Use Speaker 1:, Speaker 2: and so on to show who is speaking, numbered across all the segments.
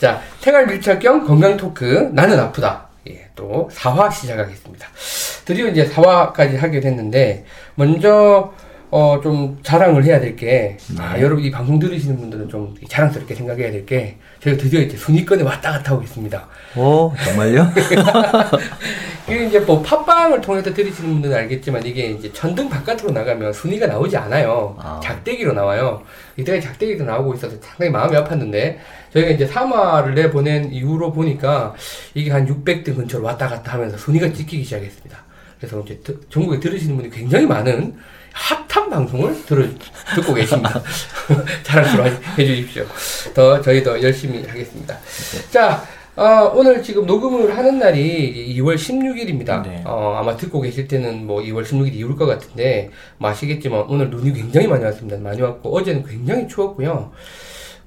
Speaker 1: 자, 생활 밀착형 건강 토크, 나는 아프다. 예, 또 4화 시작하겠습니다. 드디어 이제 4화까지 하게 됐는데, 먼저, 어, 좀 자랑을 해야 될 게, 아,
Speaker 2: 네.
Speaker 1: 여러분 이 방송 들으시는 분들은 좀 자랑스럽게 생각해야 될 게, 저희가 드디어 이제 순위권에 왔다 갔다 하고 있습니다.
Speaker 2: 오, 정말요?
Speaker 1: 이게 이제 뭐 팟빵을 통해서 들으시는 분들은 알겠지만 이게 이제 천등 바깥으로 나가면 순위가 나오지 않아요.
Speaker 2: 아.
Speaker 1: 작대기로 나와요. 이때가 작대기로 나오고 있어서 상당히 마음이 아팠는데 저희가 이제 3화를 내보낸 이후로 보니까 이게 한 600등 근처로 왔다 갔다 하면서 순위가 찍히기 시작했습니다. 그래서 이제 드- 전국에 들으시는 분이 굉장히 많은 핫한 방송을 들어, 듣고 계십니다. 자랑스러워 해주십시오. 더, 저희 더 열심히 하겠습니다. 자, 어, 오늘 지금 녹음을 하는 날이 2월 16일입니다.
Speaker 2: 네.
Speaker 1: 어, 아마 듣고 계실 때는 뭐 2월 16일 이후일 것 같은데, 뭐 아시겠지만 오늘 눈이 굉장히 많이 왔습니다. 많이 왔고, 어제는 굉장히 추웠고요.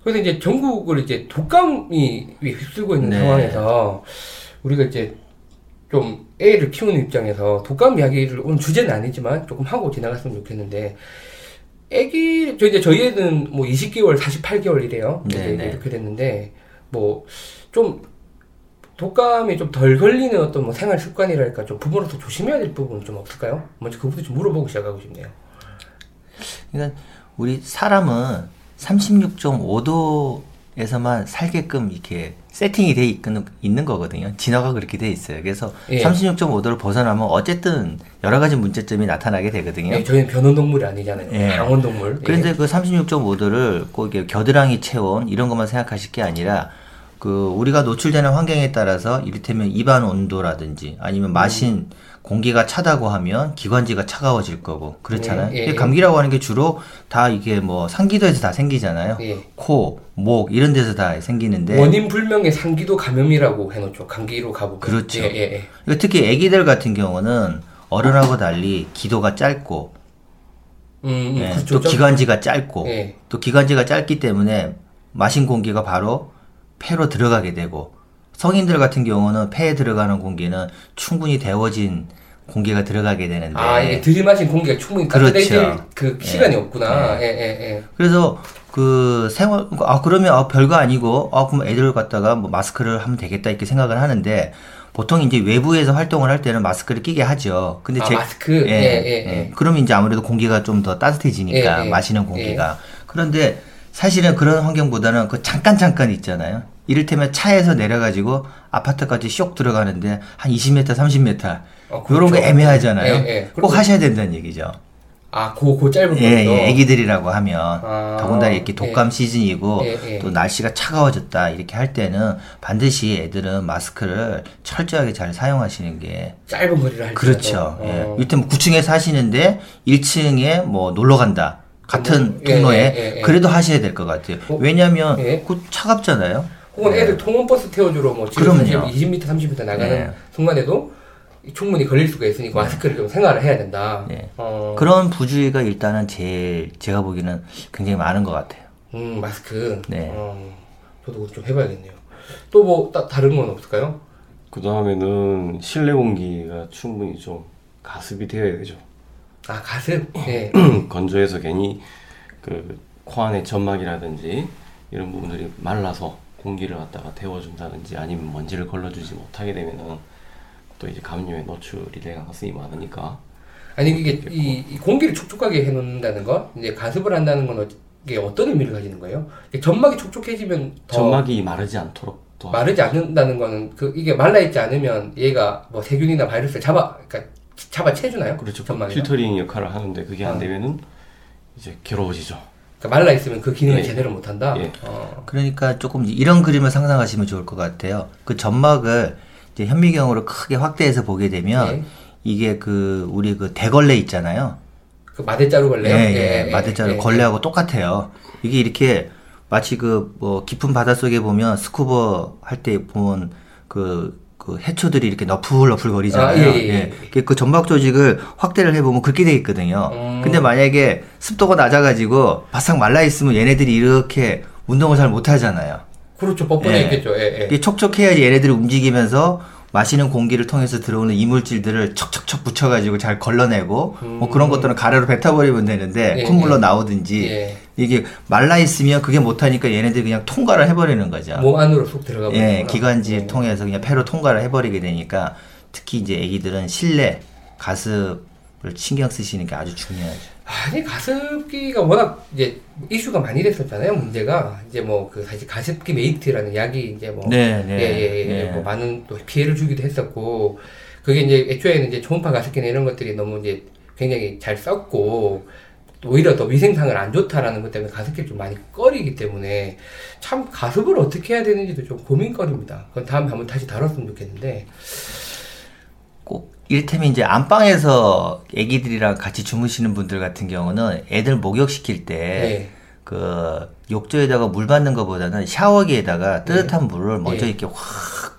Speaker 1: 그래서 이제 전국을 이제 독감이 휩쓸고 있는
Speaker 2: 네.
Speaker 1: 상황에서, 우리가 이제 좀 애를 키우는 입장에서 독감 이야기를 오늘 주제는 아니지만 조금 하고 지나갔으면 좋겠는데, 애기, 저 이제 저희 애는 뭐 20개월, 48개월 이래요.
Speaker 2: 네, 네.
Speaker 1: 이렇게 됐는데, 뭐, 좀, 독감이 좀 덜 걸리는 어떤 뭐 생활 습관이랄까 좀 부모로서 조심해야 될 부분은 좀 없을까요? 먼저 그부터 좀 물어보고 시작하고 싶네요.
Speaker 2: 그러니까 우리 사람은 36.5도에서만 살게끔 이렇게 세팅이 돼 있는, 있는 거거든요. 진화가 그렇게 돼 있어요. 그래서
Speaker 1: 예.
Speaker 2: 36.5도를 벗어나면 어쨌든 여러 가지 문제점이 나타나게 되거든요.
Speaker 1: 예, 저희는 변온동물이 아니잖아요.
Speaker 2: 예.
Speaker 1: 강원동물.
Speaker 2: 그런데 그 36.5도를 꼭 겨드랑이 체온 이런 것만 생각하실 게 아니라 그 우리가 노출되는 환경에 따라서 이를테면 입안 온도라든지 아니면 마신 공기가 차다고 하면 기관지가 차가워질 거고 그렇잖아요.
Speaker 1: 예, 예, 예.
Speaker 2: 감기라고 하는 게 주로 다 이게 뭐 상기도에서 다 생기잖아요.
Speaker 1: 예.
Speaker 2: 코, 목 이런 데서 다 생기는데
Speaker 1: 원인 불명의 상기도 감염이라고 해놓죠. 감기로 가보면.
Speaker 2: 그렇죠.
Speaker 1: 예, 예, 예.
Speaker 2: 이거 특히 아기들 같은 경우는 어른하고 달리 기도가 짧고
Speaker 1: 음, 음,
Speaker 2: 예,
Speaker 1: 그렇죠.
Speaker 2: 또 기관지가 짧고
Speaker 1: 예.
Speaker 2: 또 기관지가 짧기 때문에 마신 공기가 바로 폐로 들어가게 되고 성인들 같은 경우는 폐에 들어가는 공기는 충분히 데워진 공기가 들어가게 되는데
Speaker 1: 아, 이게 들이마신 공기가 충분히
Speaker 2: 네. 그렇죠.
Speaker 1: 그 시간이 없구나. 예, 예, 예.
Speaker 2: 그래서 그 생활 아 그러면 아 별거 아니고 아 그럼 애들 갖다가 뭐 마스크를 하면 되겠다 이렇게 생각을 하는데 보통 이제 외부에서 활동을 할 때는 마스크를 끼게 하죠. 근데
Speaker 1: 아,
Speaker 2: 제
Speaker 1: 마스크? 예, 예, 예.
Speaker 2: 그러면 이제 아무래도 공기가 좀 더 따뜻해지니까
Speaker 1: 예, 예.
Speaker 2: 마시는 공기가. 그런데 사실은 그런 환경보다는 그 잠깐 잠깐 있잖아요. 이를테면 차에서 내려가지고 아파트까지 쏙 들어가는데 한 20m, 30m
Speaker 1: 어,
Speaker 2: 그런 거
Speaker 1: 그렇죠.
Speaker 2: 애매하잖아요.
Speaker 1: 예, 예.
Speaker 2: 꼭 하셔야 된다는 얘기죠.
Speaker 1: 아, 고, 고 짧은
Speaker 2: 예,
Speaker 1: 거죠.
Speaker 2: 예, 애기들이라고 하면
Speaker 1: 아,
Speaker 2: 더군다나 이렇게 독감 시즌이고
Speaker 1: 예, 예.
Speaker 2: 또 날씨가 차가워졌다 이렇게 할 때는 반드시 애들은 마스크를 철저하게 잘 사용하시는 게
Speaker 1: 짧은 거리를 할
Speaker 2: 그렇죠. 예.
Speaker 1: 어.
Speaker 2: 이때 뭐 9층에 사시는데 1층에 뭐 놀러 간다. 같은
Speaker 1: 예, 예, 예, 예.
Speaker 2: 그래도 하셔야 될 것 같아요.
Speaker 1: 어?
Speaker 2: 왜냐하면
Speaker 1: 예.
Speaker 2: 그 차갑잖아요.
Speaker 1: 혹은
Speaker 2: 예.
Speaker 1: 애들 통원버스 태워주러 뭐
Speaker 2: 그럼요.
Speaker 1: 20m, 30m 나가는
Speaker 2: 예.
Speaker 1: 순간에도 충분히 걸릴 수가 있으니까 마스크를 좀 생활을 해야 된다.
Speaker 2: 예.
Speaker 1: 어,
Speaker 2: 그런 부주의가 일단은 제일 제가 보기에는 굉장히 많은 것 같아요.
Speaker 1: 음, 마스크.
Speaker 2: 네.
Speaker 1: 어, 저도 좀 해봐야겠네요. 또 뭐 다른 건 없을까요?
Speaker 3: 그 다음에는 실내 공기가 충분히 좀 가습이 되어야 되죠.
Speaker 1: 아, 가슴? 네.
Speaker 3: 건조해서 괜히 그 코 안에 점막이라든지 이런 부분들이 말라서 공기를 갖다가 데워준다든지 아니면 먼지를 걸러주지 못하게 되면은 또 이제 감염에 노출이 될 가능성이 많으니까
Speaker 1: 아니, 이게 이, 이 공기를 촉촉하게 해놓는다는 거, 이제 가습을 한다는 건 어- 이게 어떤 의미를 가지는 거예요? 점막이 촉촉해지면 더
Speaker 3: 점막이 마르지 않도록 또
Speaker 1: 마르지 않는다는 거는 그 이게 말라 있지 않으면 얘가 뭐 세균이나 바이러스를 잡아, 그러니까 잡아 채주나요?
Speaker 3: 그렇죠.
Speaker 1: 점막이.
Speaker 3: 필터링 역할을 하는데 그게 안
Speaker 1: 어.
Speaker 3: 되면은 이제 괴로워지죠.
Speaker 1: 그러니까 말라 있으면 그 기능을
Speaker 3: 예.
Speaker 1: 제대로 못한다.
Speaker 3: 예.
Speaker 1: 어.
Speaker 2: 그러니까 조금 이런 그림을 상상하시면 좋을 것 같아요. 그 점막을 이제 현미경으로 크게 확대해서 보게 되면
Speaker 1: 네.
Speaker 2: 이게 그 우리 그 대걸레 있잖아요.
Speaker 1: 그 마대자루 걸레요?
Speaker 2: 예, 예, 마대자루 걸레하고 똑같아요. 이게 이렇게 마치 그 뭐 깊은 바닷 속에 보면 스쿠버 할 때 보면 그, 그 해초들이 이렇게 너풀너풀 거리잖아요.
Speaker 1: 아, 예, 예, 예.
Speaker 2: 그- 그 점막 조직을 확대를 해보면 그렇게 돼 있거든요.
Speaker 1: 음.
Speaker 2: 근데 만약에 습도가 낮아가지고 바싹 말라 있으면 얘네들이 이렇게 운동을 잘 못하잖아요.
Speaker 1: 그렇죠. 뻣뻣해
Speaker 2: 예.
Speaker 1: 있겠죠. 예, 예.
Speaker 2: 촉촉해야지 얘네들이 움직이면서 마시는 공기를 통해서 들어오는 이물질들을 척척척 붙여가지고 잘 걸러내고 뭐 그런 것들은 가래로 뱉어버리면 되는데
Speaker 1: 예,
Speaker 2: 콧물로
Speaker 1: 예.
Speaker 2: 나오든지
Speaker 1: 예.
Speaker 2: 이게 말라 있으면 그게 못하니까 얘네들이 그냥 통과를 해버리는 거죠.
Speaker 1: 몸 안으로 쏙 들어가
Speaker 2: 예,
Speaker 1: 버리는구나.
Speaker 2: 기관지
Speaker 1: 네.
Speaker 2: 통해서 그냥 폐로 통과를 해버리게 되니까 특히 이제 아기들은 실내 가습을 신경 쓰시는 게 아주 중요하죠.
Speaker 1: 아니 가습기가 워낙 이제 이슈가 많이 됐었잖아요 문제가 이제 뭐 그 사실 가습기 메이트라는 약이 이제 뭐
Speaker 2: 네, 네,
Speaker 1: 예 예예
Speaker 2: 네.
Speaker 1: 뭐 많은 또 피해를 주기도 했었고 그게 이제 애초에는 이제 초음파 가습기나 이런 것들이 너무 이제 굉장히 잘 썼고 또 오히려 더 위생상을 안 좋다라는 것 때문에 가습기를 좀 많이 꺼리기 때문에 참 가습을 어떻게 해야 되는지도 좀 고민거리입니다. 그건 다음에 한번 다시 다뤘으면 좋겠는데
Speaker 2: 꼭 이를테면 이제 안방에서 아기들이랑 같이 주무시는 분들 같은 경우는 애들 목욕시킬 때
Speaker 1: 네.
Speaker 2: 그 욕조에다가 물 받는 것보다는 샤워기에다가 뜨뜻한 물을 먼저
Speaker 1: 예.
Speaker 2: 이렇게 확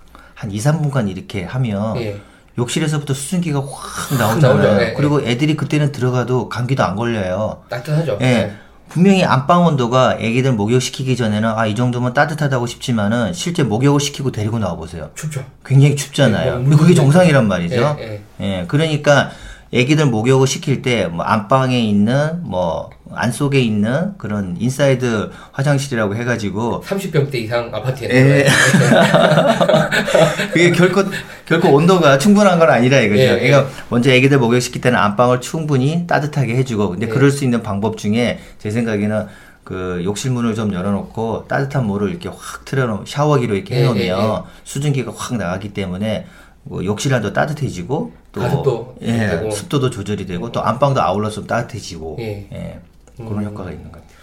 Speaker 2: 한 2, 3분간 이렇게 하면
Speaker 1: 예.
Speaker 2: 욕실에서부터 수증기가 확. 나오잖아요.
Speaker 1: 예, 예.
Speaker 2: 그리고 애들이 그때는 들어가도 감기도 안 걸려요.
Speaker 1: 따뜻하죠.
Speaker 2: 예.
Speaker 1: 네.
Speaker 2: 분명히 안방 온도가 애기들 목욕시키기 전에는 아, 이 정도면 따뜻하다고 싶지만은 실제 목욕을 시키고 데리고 나와 보세요.
Speaker 1: 춥죠.
Speaker 2: 굉장히 춥잖아요.
Speaker 1: 네,
Speaker 2: 근데 그게 정상이란 말이죠.
Speaker 1: 예, 예.
Speaker 2: 예, 그러니까 애기들 목욕을 시킬 때 뭐 안방에 있는 뭐 안 속에 있는 그런 inside 화장실이라고 해가지고
Speaker 1: 30평대 이상 아파트에
Speaker 2: 예. 그게 결코 결코 온도가 충분한 건 아니라 이거죠.
Speaker 1: 예, 예.
Speaker 2: 그러니까 먼저 애기들 목욕 시킬 때는 안방을 충분히 따뜻하게 해주고 근데
Speaker 1: 예.
Speaker 2: 그럴 수 있는 방법 중에 제 생각에는 그 욕실 문을 좀 열어놓고 따뜻한 물을 이렇게 확 틀어놓 샤워기로 이렇게
Speaker 1: 예,
Speaker 2: 해놓으면
Speaker 1: 예, 예.
Speaker 2: 수증기가 확 나가기 때문에 뭐 욕실안도 따뜻해지고 또
Speaker 1: 가습도
Speaker 2: 예,
Speaker 1: 되고.
Speaker 2: 습도도 조절이 되고 또 안방도 아울러 좀 따뜻해지고
Speaker 1: 예.
Speaker 2: 예, 그런 효과가 있는 것 같아요.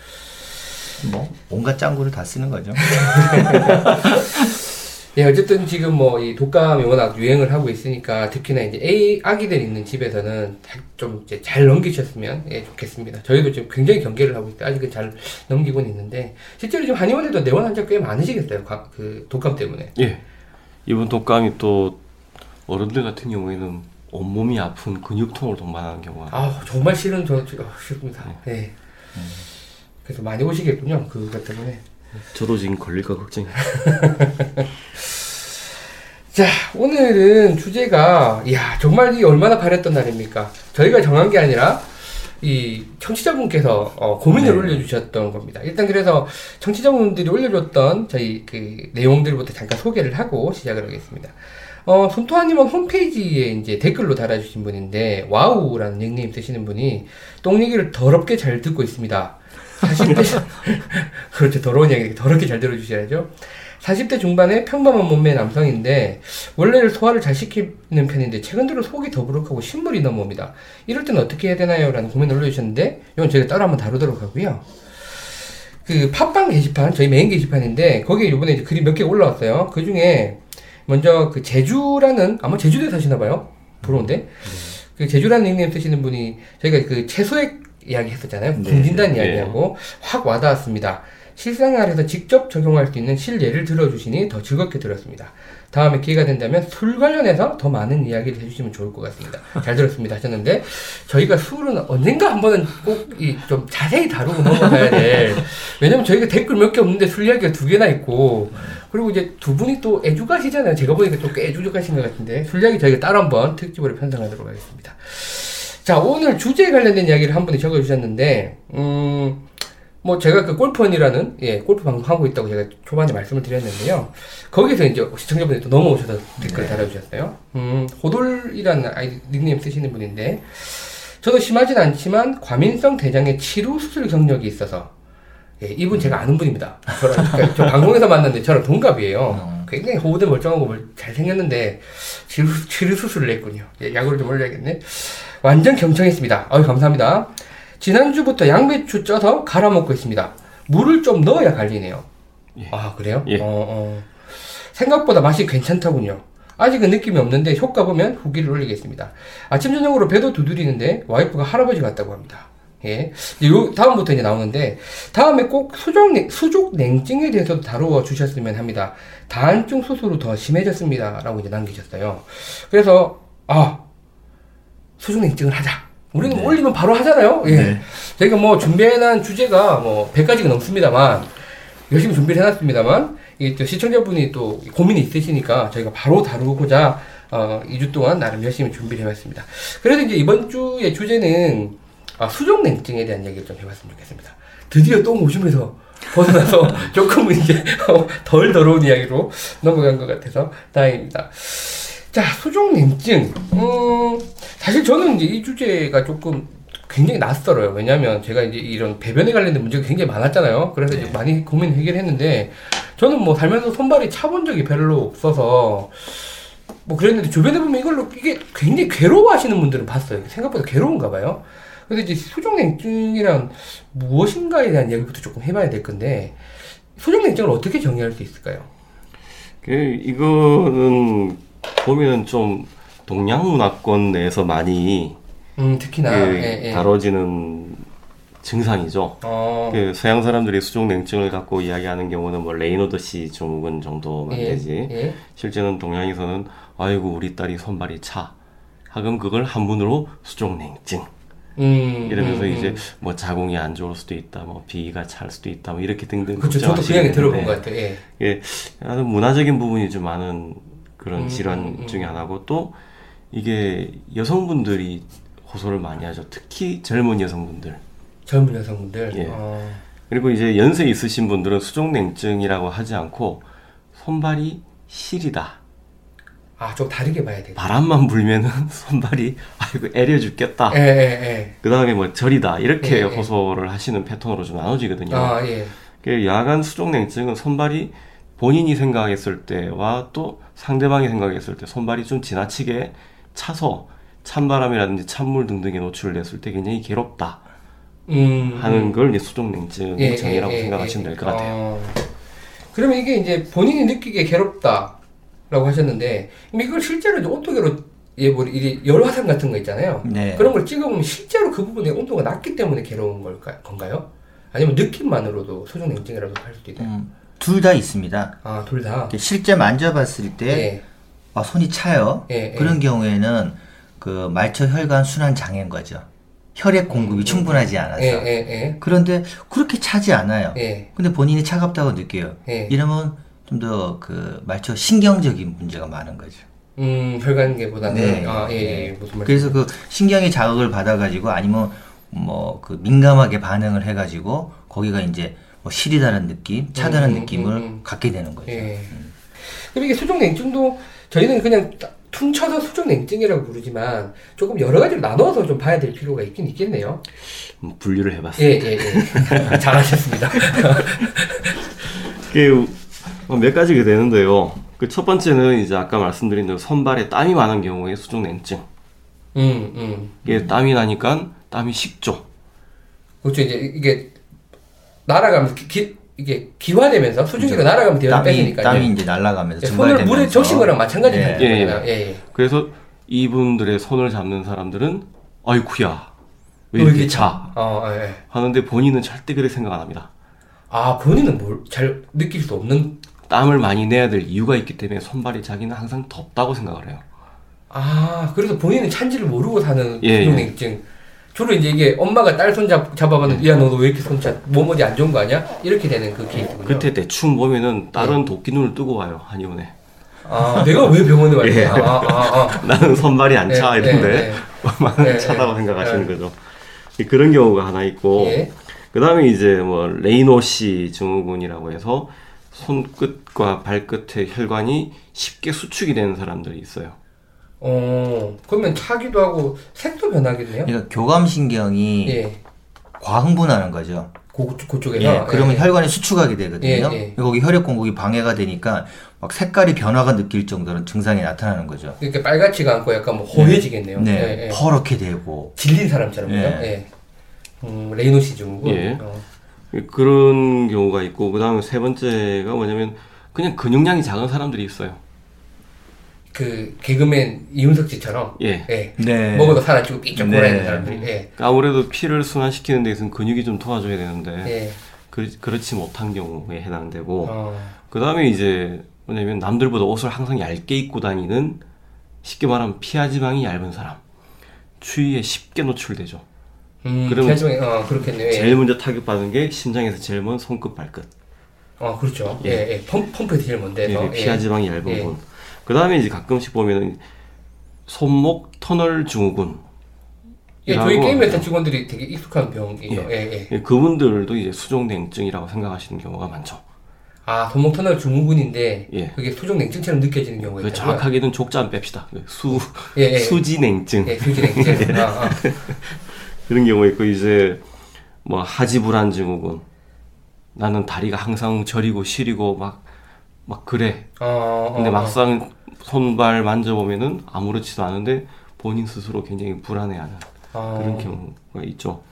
Speaker 2: 뭐 온갖 짱구를 다 쓰는 거죠.
Speaker 1: 예, 어쨌든 지금 뭐 이 독감이 워낙 유행을 하고 있으니까 특히나 이제 애 아기들 있는 집에서는 잘- 좀 이제 잘 넘기셨으면 예, 좋겠습니다. 저희도 지금 굉장히 경계를 하고 있다. 아직은 잘 넘기고는 있는데 실제로 지금 한의원에도 내원 환자 꽤 많으시겠어요. 과- 그 독감 때문에.
Speaker 3: 예. 이번 독감이 또 어른들 같은 경우에는 온몸이 아픈 근육통으로 동반하는 경우가
Speaker 1: 아 정말 싫은 저, 저 어, 싫습니다. 예. 그래서 많이 오시겠군요. 그것 때문에.
Speaker 3: 저도 지금 걸릴까 걱정이에요.
Speaker 1: 자, 오늘은 주제가, 이야, 정말 이게 얼마나 바랬던 날입니까? 저희가 정한 게 아니라, 이 청취자분께서 어, 고민을
Speaker 2: 네.
Speaker 1: 올려주셨던 겁니다. 일단 그래서 청취자분들이 올려줬던 저희 그 내용들부터 잠깐 소개를 하고 시작을 하겠습니다. 어, 손토아님은 홈페이지에 이제 댓글로 달아주신 분인데, 와우라는 닉네임 쓰시는 분이 똥 얘기를 더럽게 잘 듣고 있습니다. 40대, 그렇죠. 더러운 이야기 더럽게 잘 들어주셔야죠. 40대 중반의 평범한 몸매의 남성인데 원래는 소화를 잘 시키는 편인데 최근 들어 속이 더부룩하고 신물이 넘어옵니다. 이럴 때는 어떻게 해야 되나요? 라는 고민을 올려주셨는데 이건 저희가 따로 한번 다루도록 하고요. 그 팟빵 게시판 저희 메인 게시판인데 거기에 이번에 이제 글이 몇 개 올라왔어요. 그 중에 먼저 그 제주라는 아마 제주도에 사시나 봐요. 부러운데 그 제주라는 닉네임 쓰시는 분이 저희가 그 채소액 이야기 했었잖아요.
Speaker 2: 네,
Speaker 1: 궁진단
Speaker 3: 네.
Speaker 1: 이야기하고 확 와닿았습니다. 실생활에서 직접 적용할 수 있는 실예를 들어주시니 더 즐겁게 들었습니다. 다음에 기회가 된다면 술 관련해서 더 많은 이야기를 해주시면 좋을 것 같습니다. 잘 들었습니다 하셨는데 저희가 술은 언젠가 한 번은 꼭좀 자세히 다루고 넘어가야 돼. 왜냐면 저희가 댓글 몇 개 없는데 술 이야기가 두 개나 있고 그리고 이제 두 분이 또 애주가시잖아요. 제가 보니까 또 꽤 애주가신 것 같은데 술 이야기 저희가 따로 한번 특집으로 편성하도록 하겠습니다. 자, 오늘 주제에 관련된 이야기를 한 분이 적어주셨는데, 음, 뭐 제가 그 골프원이라는, 예, 골프 방송 하고 있다고 제가 초반에 말씀을 드렸는데요. 거기서 이제 시청자분이 또 넘어오셔서 댓글을 달아주셨어요. 음, 호돌이라는 아이 닉네임 쓰시는 분인데, 저도 심하진 않지만 과민성 대장의 치료 수술 경력이 있어서, 예, 이분 제가 아는 분입니다. 저랑, 그러니까 저 방송에서 만났는데 저랑 동갑이에요. 굉장히 호대 멀쩡하고 멀- 잘생겼는데, 치료, 치료 수술을 했군요. 예, 약으로 좀 올려야겠네. 완전 경청했습니다. 아유, 감사합니다. 지난주부터 양배추 쪄서 갈아 먹고 있습니다. 물을 좀 넣어야 갈리네요.
Speaker 3: 예.
Speaker 1: 아, 그래요?
Speaker 3: 예.
Speaker 1: 어, 어. 생각보다 맛이 괜찮더군요. 아직은 느낌이 없는데 효과 보면 후기를 올리겠습니다. 아침 저녁으로 배도 두드리는데 와이프가 할아버지 같다고 합니다. 예. 요 다음부터 이제 나오는데 다음에 꼭 수족 냉, 수족 냉증에 대해서도 다루어 주셨으면 합니다. 다한증 수술로 더 심해졌습니다 라고 이제 남기셨어요. 그래서 아 수족 냉증을 하자. 우리는
Speaker 2: 네.
Speaker 1: 올리면 바로 하잖아요. 예.
Speaker 2: 네.
Speaker 1: 저희가 뭐 준비해놓은 주제가 뭐 100가지가 넘습니다만 열심히 준비를 해놨습니다만 이게 또 시청자분이 또 고민이 있으시니까 저희가 바로 다루고자 어, 2주 동안 나름 열심히 준비를 해봤습니다. 그래서 이제 이번 주의 주제는 아, 수족 냉증에 대한 얘기를 좀 해봤으면 좋겠습니다. 드디어 똥 오줌에서 벗어나서 조금은 이제 어, 덜 더러운 이야기로 넘어간 것 같아서 다행입니다. 자, 수족 냉증. 음, 사실 저는 이제 이 주제가 조금 굉장히 낯설어요. 왜냐면 제가 이제 이런 배변에 관련된 문제가 굉장히 많았잖아요. 그래서 이제 많이 고민 해결했는데 저는 뭐 살면서 손발이 차본 적이 별로 없어서 뭐 그랬는데 주변에 보면 이걸로 이게 굉장히 괴로워하시는 분들은 봤어요. 생각보다 괴로운가 봐요. 근데 이제 수족냉증이란 무엇인가에 대한 이야기부터 조금 해봐야 될 건데 수족냉증을 어떻게 정의할 수 있을까요?
Speaker 3: 그 이거는 보면 좀 동양 문화권 내에서 많이
Speaker 1: 음 특히나
Speaker 3: 그
Speaker 1: 예, 예.
Speaker 3: 다뤄지는 증상이죠.
Speaker 1: 어,
Speaker 3: 그 서양 사람들이 수족냉증을 갖고 이야기하는 경우는 뭐 레이노드 씨 증후군 정도만
Speaker 1: 예,
Speaker 3: 되지.
Speaker 1: 예.
Speaker 3: 실제는 동양에서는 아이고 우리 딸이 손발이 차. 하믄 그걸 한문으로 수족냉증.
Speaker 1: 음,
Speaker 3: 이러면서
Speaker 1: 음,
Speaker 3: 이제
Speaker 1: 음.
Speaker 3: 뭐 자궁이 안 좋을 수도 있다, 뭐 비위가 찰 수도 있다, 뭐 이렇게 등등.
Speaker 1: 그렇죠. 저도 그 이야기 들어본 것 같아요. 예.
Speaker 3: 예, 아주 문화적인 부분이 좀 많은 그런
Speaker 1: 음,
Speaker 3: 질환
Speaker 1: 음, 음.
Speaker 3: 중에 하나고 또 이게 여성분들이 호소를 많이 하죠. 특히 젊은 여성분들.
Speaker 1: 젊은 여성분들.
Speaker 3: 예.
Speaker 1: 어,
Speaker 3: 그리고 이제 연세 있으신 분들은 수족냉증이라고 하지 않고 손발이 시리다.
Speaker 1: 아, 좀 다르게 봐야 돼.
Speaker 3: 바람만 불면은 손발이 아이고 애려 죽겠다.
Speaker 1: 예, 예, 예.
Speaker 3: 그 다음에 뭐 저리다. 이렇게
Speaker 1: 예, 예.
Speaker 3: 호소를 하시는 패턴으로 좀 나눠지거든요.
Speaker 1: 아, 예.
Speaker 3: 그 야간 수족냉증은 손발이 본인이 생각했을 때와 또 상대방이 생각했을 때 손발이 좀 지나치게 차서 찬바람이라든지 찬물 등등에 노출됐을 때 굉장히 괴롭다
Speaker 1: 음.
Speaker 3: 하는 걸 이제 수족냉증
Speaker 1: 예,
Speaker 3: 정의라고
Speaker 1: 예, 예,
Speaker 3: 생각하시면
Speaker 1: 예.
Speaker 3: 될것 같아요.
Speaker 1: 어, 그러면 이게 이제 본인이 느끼기에 괴롭다 라고 하셨는데, 이걸 실제로 이제 온도계로 예, 뭐, 이게 열화상 같은 거 있잖아요.
Speaker 2: 네.
Speaker 1: 그런 걸 찍어보면 실제로 그 부분에 온도가 낮기 때문에 괴로운 걸까, 건가요? 아니면 느낌만으로도 수족냉증이라도 할 수도 있나요?
Speaker 2: 음, 둘다 있습니다.
Speaker 1: 아, 둘 다.
Speaker 2: 실제 만져봤을 때
Speaker 1: 예.
Speaker 2: 아, 손이 차요.
Speaker 1: 예, 예.
Speaker 2: 그런 경우에는 그 말초 혈관 순환 장애인 거죠. 혈액 공급이 충분하지 않아서.
Speaker 1: 예, 예, 예.
Speaker 2: 그런데 그렇게 차지 않아요.
Speaker 1: 예.
Speaker 2: 근데 본인이 차갑다고 느껴요.
Speaker 1: 예.
Speaker 2: 이러면 좀 더 그 말초 신경적인 문제가 많은 거죠.
Speaker 1: 음, 혈관계보다는.
Speaker 2: 네.
Speaker 1: 아, 예, 예. 무슨 말씀
Speaker 2: 그래서 그 신경의 자극을 받아 가지고 아니면 뭐 그 민감하게 반응을 해 가지고 거기가 이제 뭐 시리다는 느낌, 차다는
Speaker 1: 음, 음,
Speaker 2: 느낌을
Speaker 1: 음, 음.
Speaker 2: 갖게 되는 거죠.
Speaker 1: 예. 그럼 이게 수족 냉증도 저희는 그냥 딱 퉁쳐서 수족 냉증이라고 부르지만 조금 여러 가지로 나눠서 좀 봐야 될 필요가 있긴 있겠네요.
Speaker 3: 뭐 분류를 해봤어요.
Speaker 1: 예, 예, 예. 잘하셨습니다.
Speaker 3: 뭐 몇 가지가 되는데요. 그 첫 번째는 이제 아까 말씀드린 대로 손발에 땀이 많은 경우에 수족냉증.
Speaker 1: 음, 음.
Speaker 3: 이게 땀이 나니까 땀이 식죠.
Speaker 1: 그렇죠. 이제 이게 날아가면서 기, 기- 이게 기화되면서 수증기가 날아가면 대열을
Speaker 2: 땀이
Speaker 1: 뺏으니까
Speaker 2: 땀이 이제 날아가면서
Speaker 1: 예, 손을 물에
Speaker 2: 증발되면서
Speaker 1: 적신 거랑 마찬가지
Speaker 2: 예.
Speaker 1: 예.
Speaker 3: 예.
Speaker 1: 예, 예.
Speaker 3: 그래서 이분들의 손을 잡는 사람들은 아이쿠야
Speaker 1: 왜왜
Speaker 3: 이렇게 차
Speaker 1: 어, 예, 예.
Speaker 3: 하는데 본인은 절대 그렇게 생각 안 합니다.
Speaker 1: 아, 본인은 뭘 잘 느낄 수 없는
Speaker 3: 땀을 많이 내야 될 이유가 있기 때문에 손발이 자기는 항상 덥다고 생각을 해요.
Speaker 1: 아, 그래서 본인은 찬지를 모르고 사는
Speaker 3: 예,
Speaker 1: 수족냉증. 주로 이제 이게 엄마가 딸 손 잡, 잡아봤는데, 야, 너도 왜 이렇게 손차, 몸 어디 안 좋은 거 아니야? 이렇게 되는 그 케이스군요.
Speaker 3: 그때 대충 보면은 다른 도끼 눈을 뜨고 와요 한의원에.
Speaker 1: 아, 내가 왜 병원에 왔냐?
Speaker 3: 예.
Speaker 1: 아, 아, 아.
Speaker 3: 나는 손발이 안차
Speaker 1: 예,
Speaker 3: 이런데
Speaker 1: 예, 예,
Speaker 3: 차다고
Speaker 1: 예.
Speaker 3: 생각하시는 거죠. 그런 경우가 하나 있고
Speaker 1: 예.
Speaker 3: 그 다음에 이제 뭐 레이노시 증후군이라고 해서 손끝과 발끝의 혈관이 쉽게 수축이 되는 사람들이 있어요.
Speaker 1: 어, 그러면 차기도 하고 색도 변하겠네요?
Speaker 2: 그러니까 교감신경이
Speaker 1: 예.
Speaker 2: 과흥분하는 거죠.
Speaker 1: 그, 그쪽에서.
Speaker 2: 예, 그러면
Speaker 1: 예.
Speaker 2: 혈관이 수축하게 되거든요.
Speaker 1: 예, 예.
Speaker 2: 거기 혈액 공급이 방해가 되니까 막 색깔이 변화가 느낄 정도는 증상이 나타나는 거죠.
Speaker 1: 이렇게 빨갛지가 않고 약간 뭐 호해지겠네요.
Speaker 2: 네,
Speaker 1: 예, 예.
Speaker 2: 퍼렇게 되고
Speaker 1: 질린 사람처럼요.
Speaker 2: 예.
Speaker 1: 예. 음, 레이노시 증후군.
Speaker 3: 예.
Speaker 1: 어.
Speaker 3: 그런 경우가 있고 그 다음에 세 번째가 뭐냐면 그냥 근육량이 작은 사람들이 있어요.
Speaker 1: 그 개그맨 이윤석 씨처럼
Speaker 3: 예.
Speaker 1: 예.
Speaker 2: 네.
Speaker 1: 먹어도 살아찌고 삐쩍
Speaker 2: 네.
Speaker 1: 골아 있는 사람들이 예.
Speaker 3: 그러니까 아무래도 피를 순환시키는 데 있어서는 근육이 좀 도와줘야 되는데
Speaker 1: 예.
Speaker 3: 그, 그렇 지 못한 경우에 해당되고
Speaker 1: 어.
Speaker 3: 그 다음에 이제 뭐냐면 남들보다 옷을 항상 얇게 입고 다니는 쉽게 말하면 피하 지방이 얇은 사람 추위에 쉽게 노출되죠.
Speaker 1: 음,
Speaker 3: 그러면
Speaker 1: 결정이 어 그렇겠네요. 예.
Speaker 3: 제일 먼저 타격받은 게 심장에서 제일 먼 손끝 발끝.
Speaker 1: 어 그렇죠. 예,
Speaker 3: 예.
Speaker 1: 예. 펌, 펌프 제일 먼데서
Speaker 3: 예, 피하 지방이 얇은
Speaker 1: 예.
Speaker 3: 분. 그 다음에 이제 가끔씩 보면은 손목 터널 증후군.
Speaker 1: 예, 저희 게임회사
Speaker 3: 하죠.
Speaker 1: 직원들이 되게 익숙한 병이에요. 예, 예.
Speaker 3: 예, 그분들도 이제 수족냉증이라고 생각하시는 경우가 많죠.
Speaker 1: 아, 손목 터널 증후군인데
Speaker 3: 예.
Speaker 1: 그게 수족 냉증처럼 느껴지는 경우가
Speaker 3: 그
Speaker 1: 있다고요?
Speaker 3: 정확하게는 족자 안 뺍시다. 그수
Speaker 1: 예, 예.
Speaker 3: 수지냉증
Speaker 1: 예, 수지 냉증. 아, 아.
Speaker 3: 그런 경우 있고 이제 뭐 하지불안 증후군 나는 다리가 항상 저리고 시리고 막 막 그래.
Speaker 1: 어,
Speaker 3: 근데
Speaker 1: 어,
Speaker 3: 막상 손발 만져보면은 아무렇지도 않은데 본인 스스로 굉장히 불안해하는
Speaker 1: 어.
Speaker 3: 그런 경우가 있죠.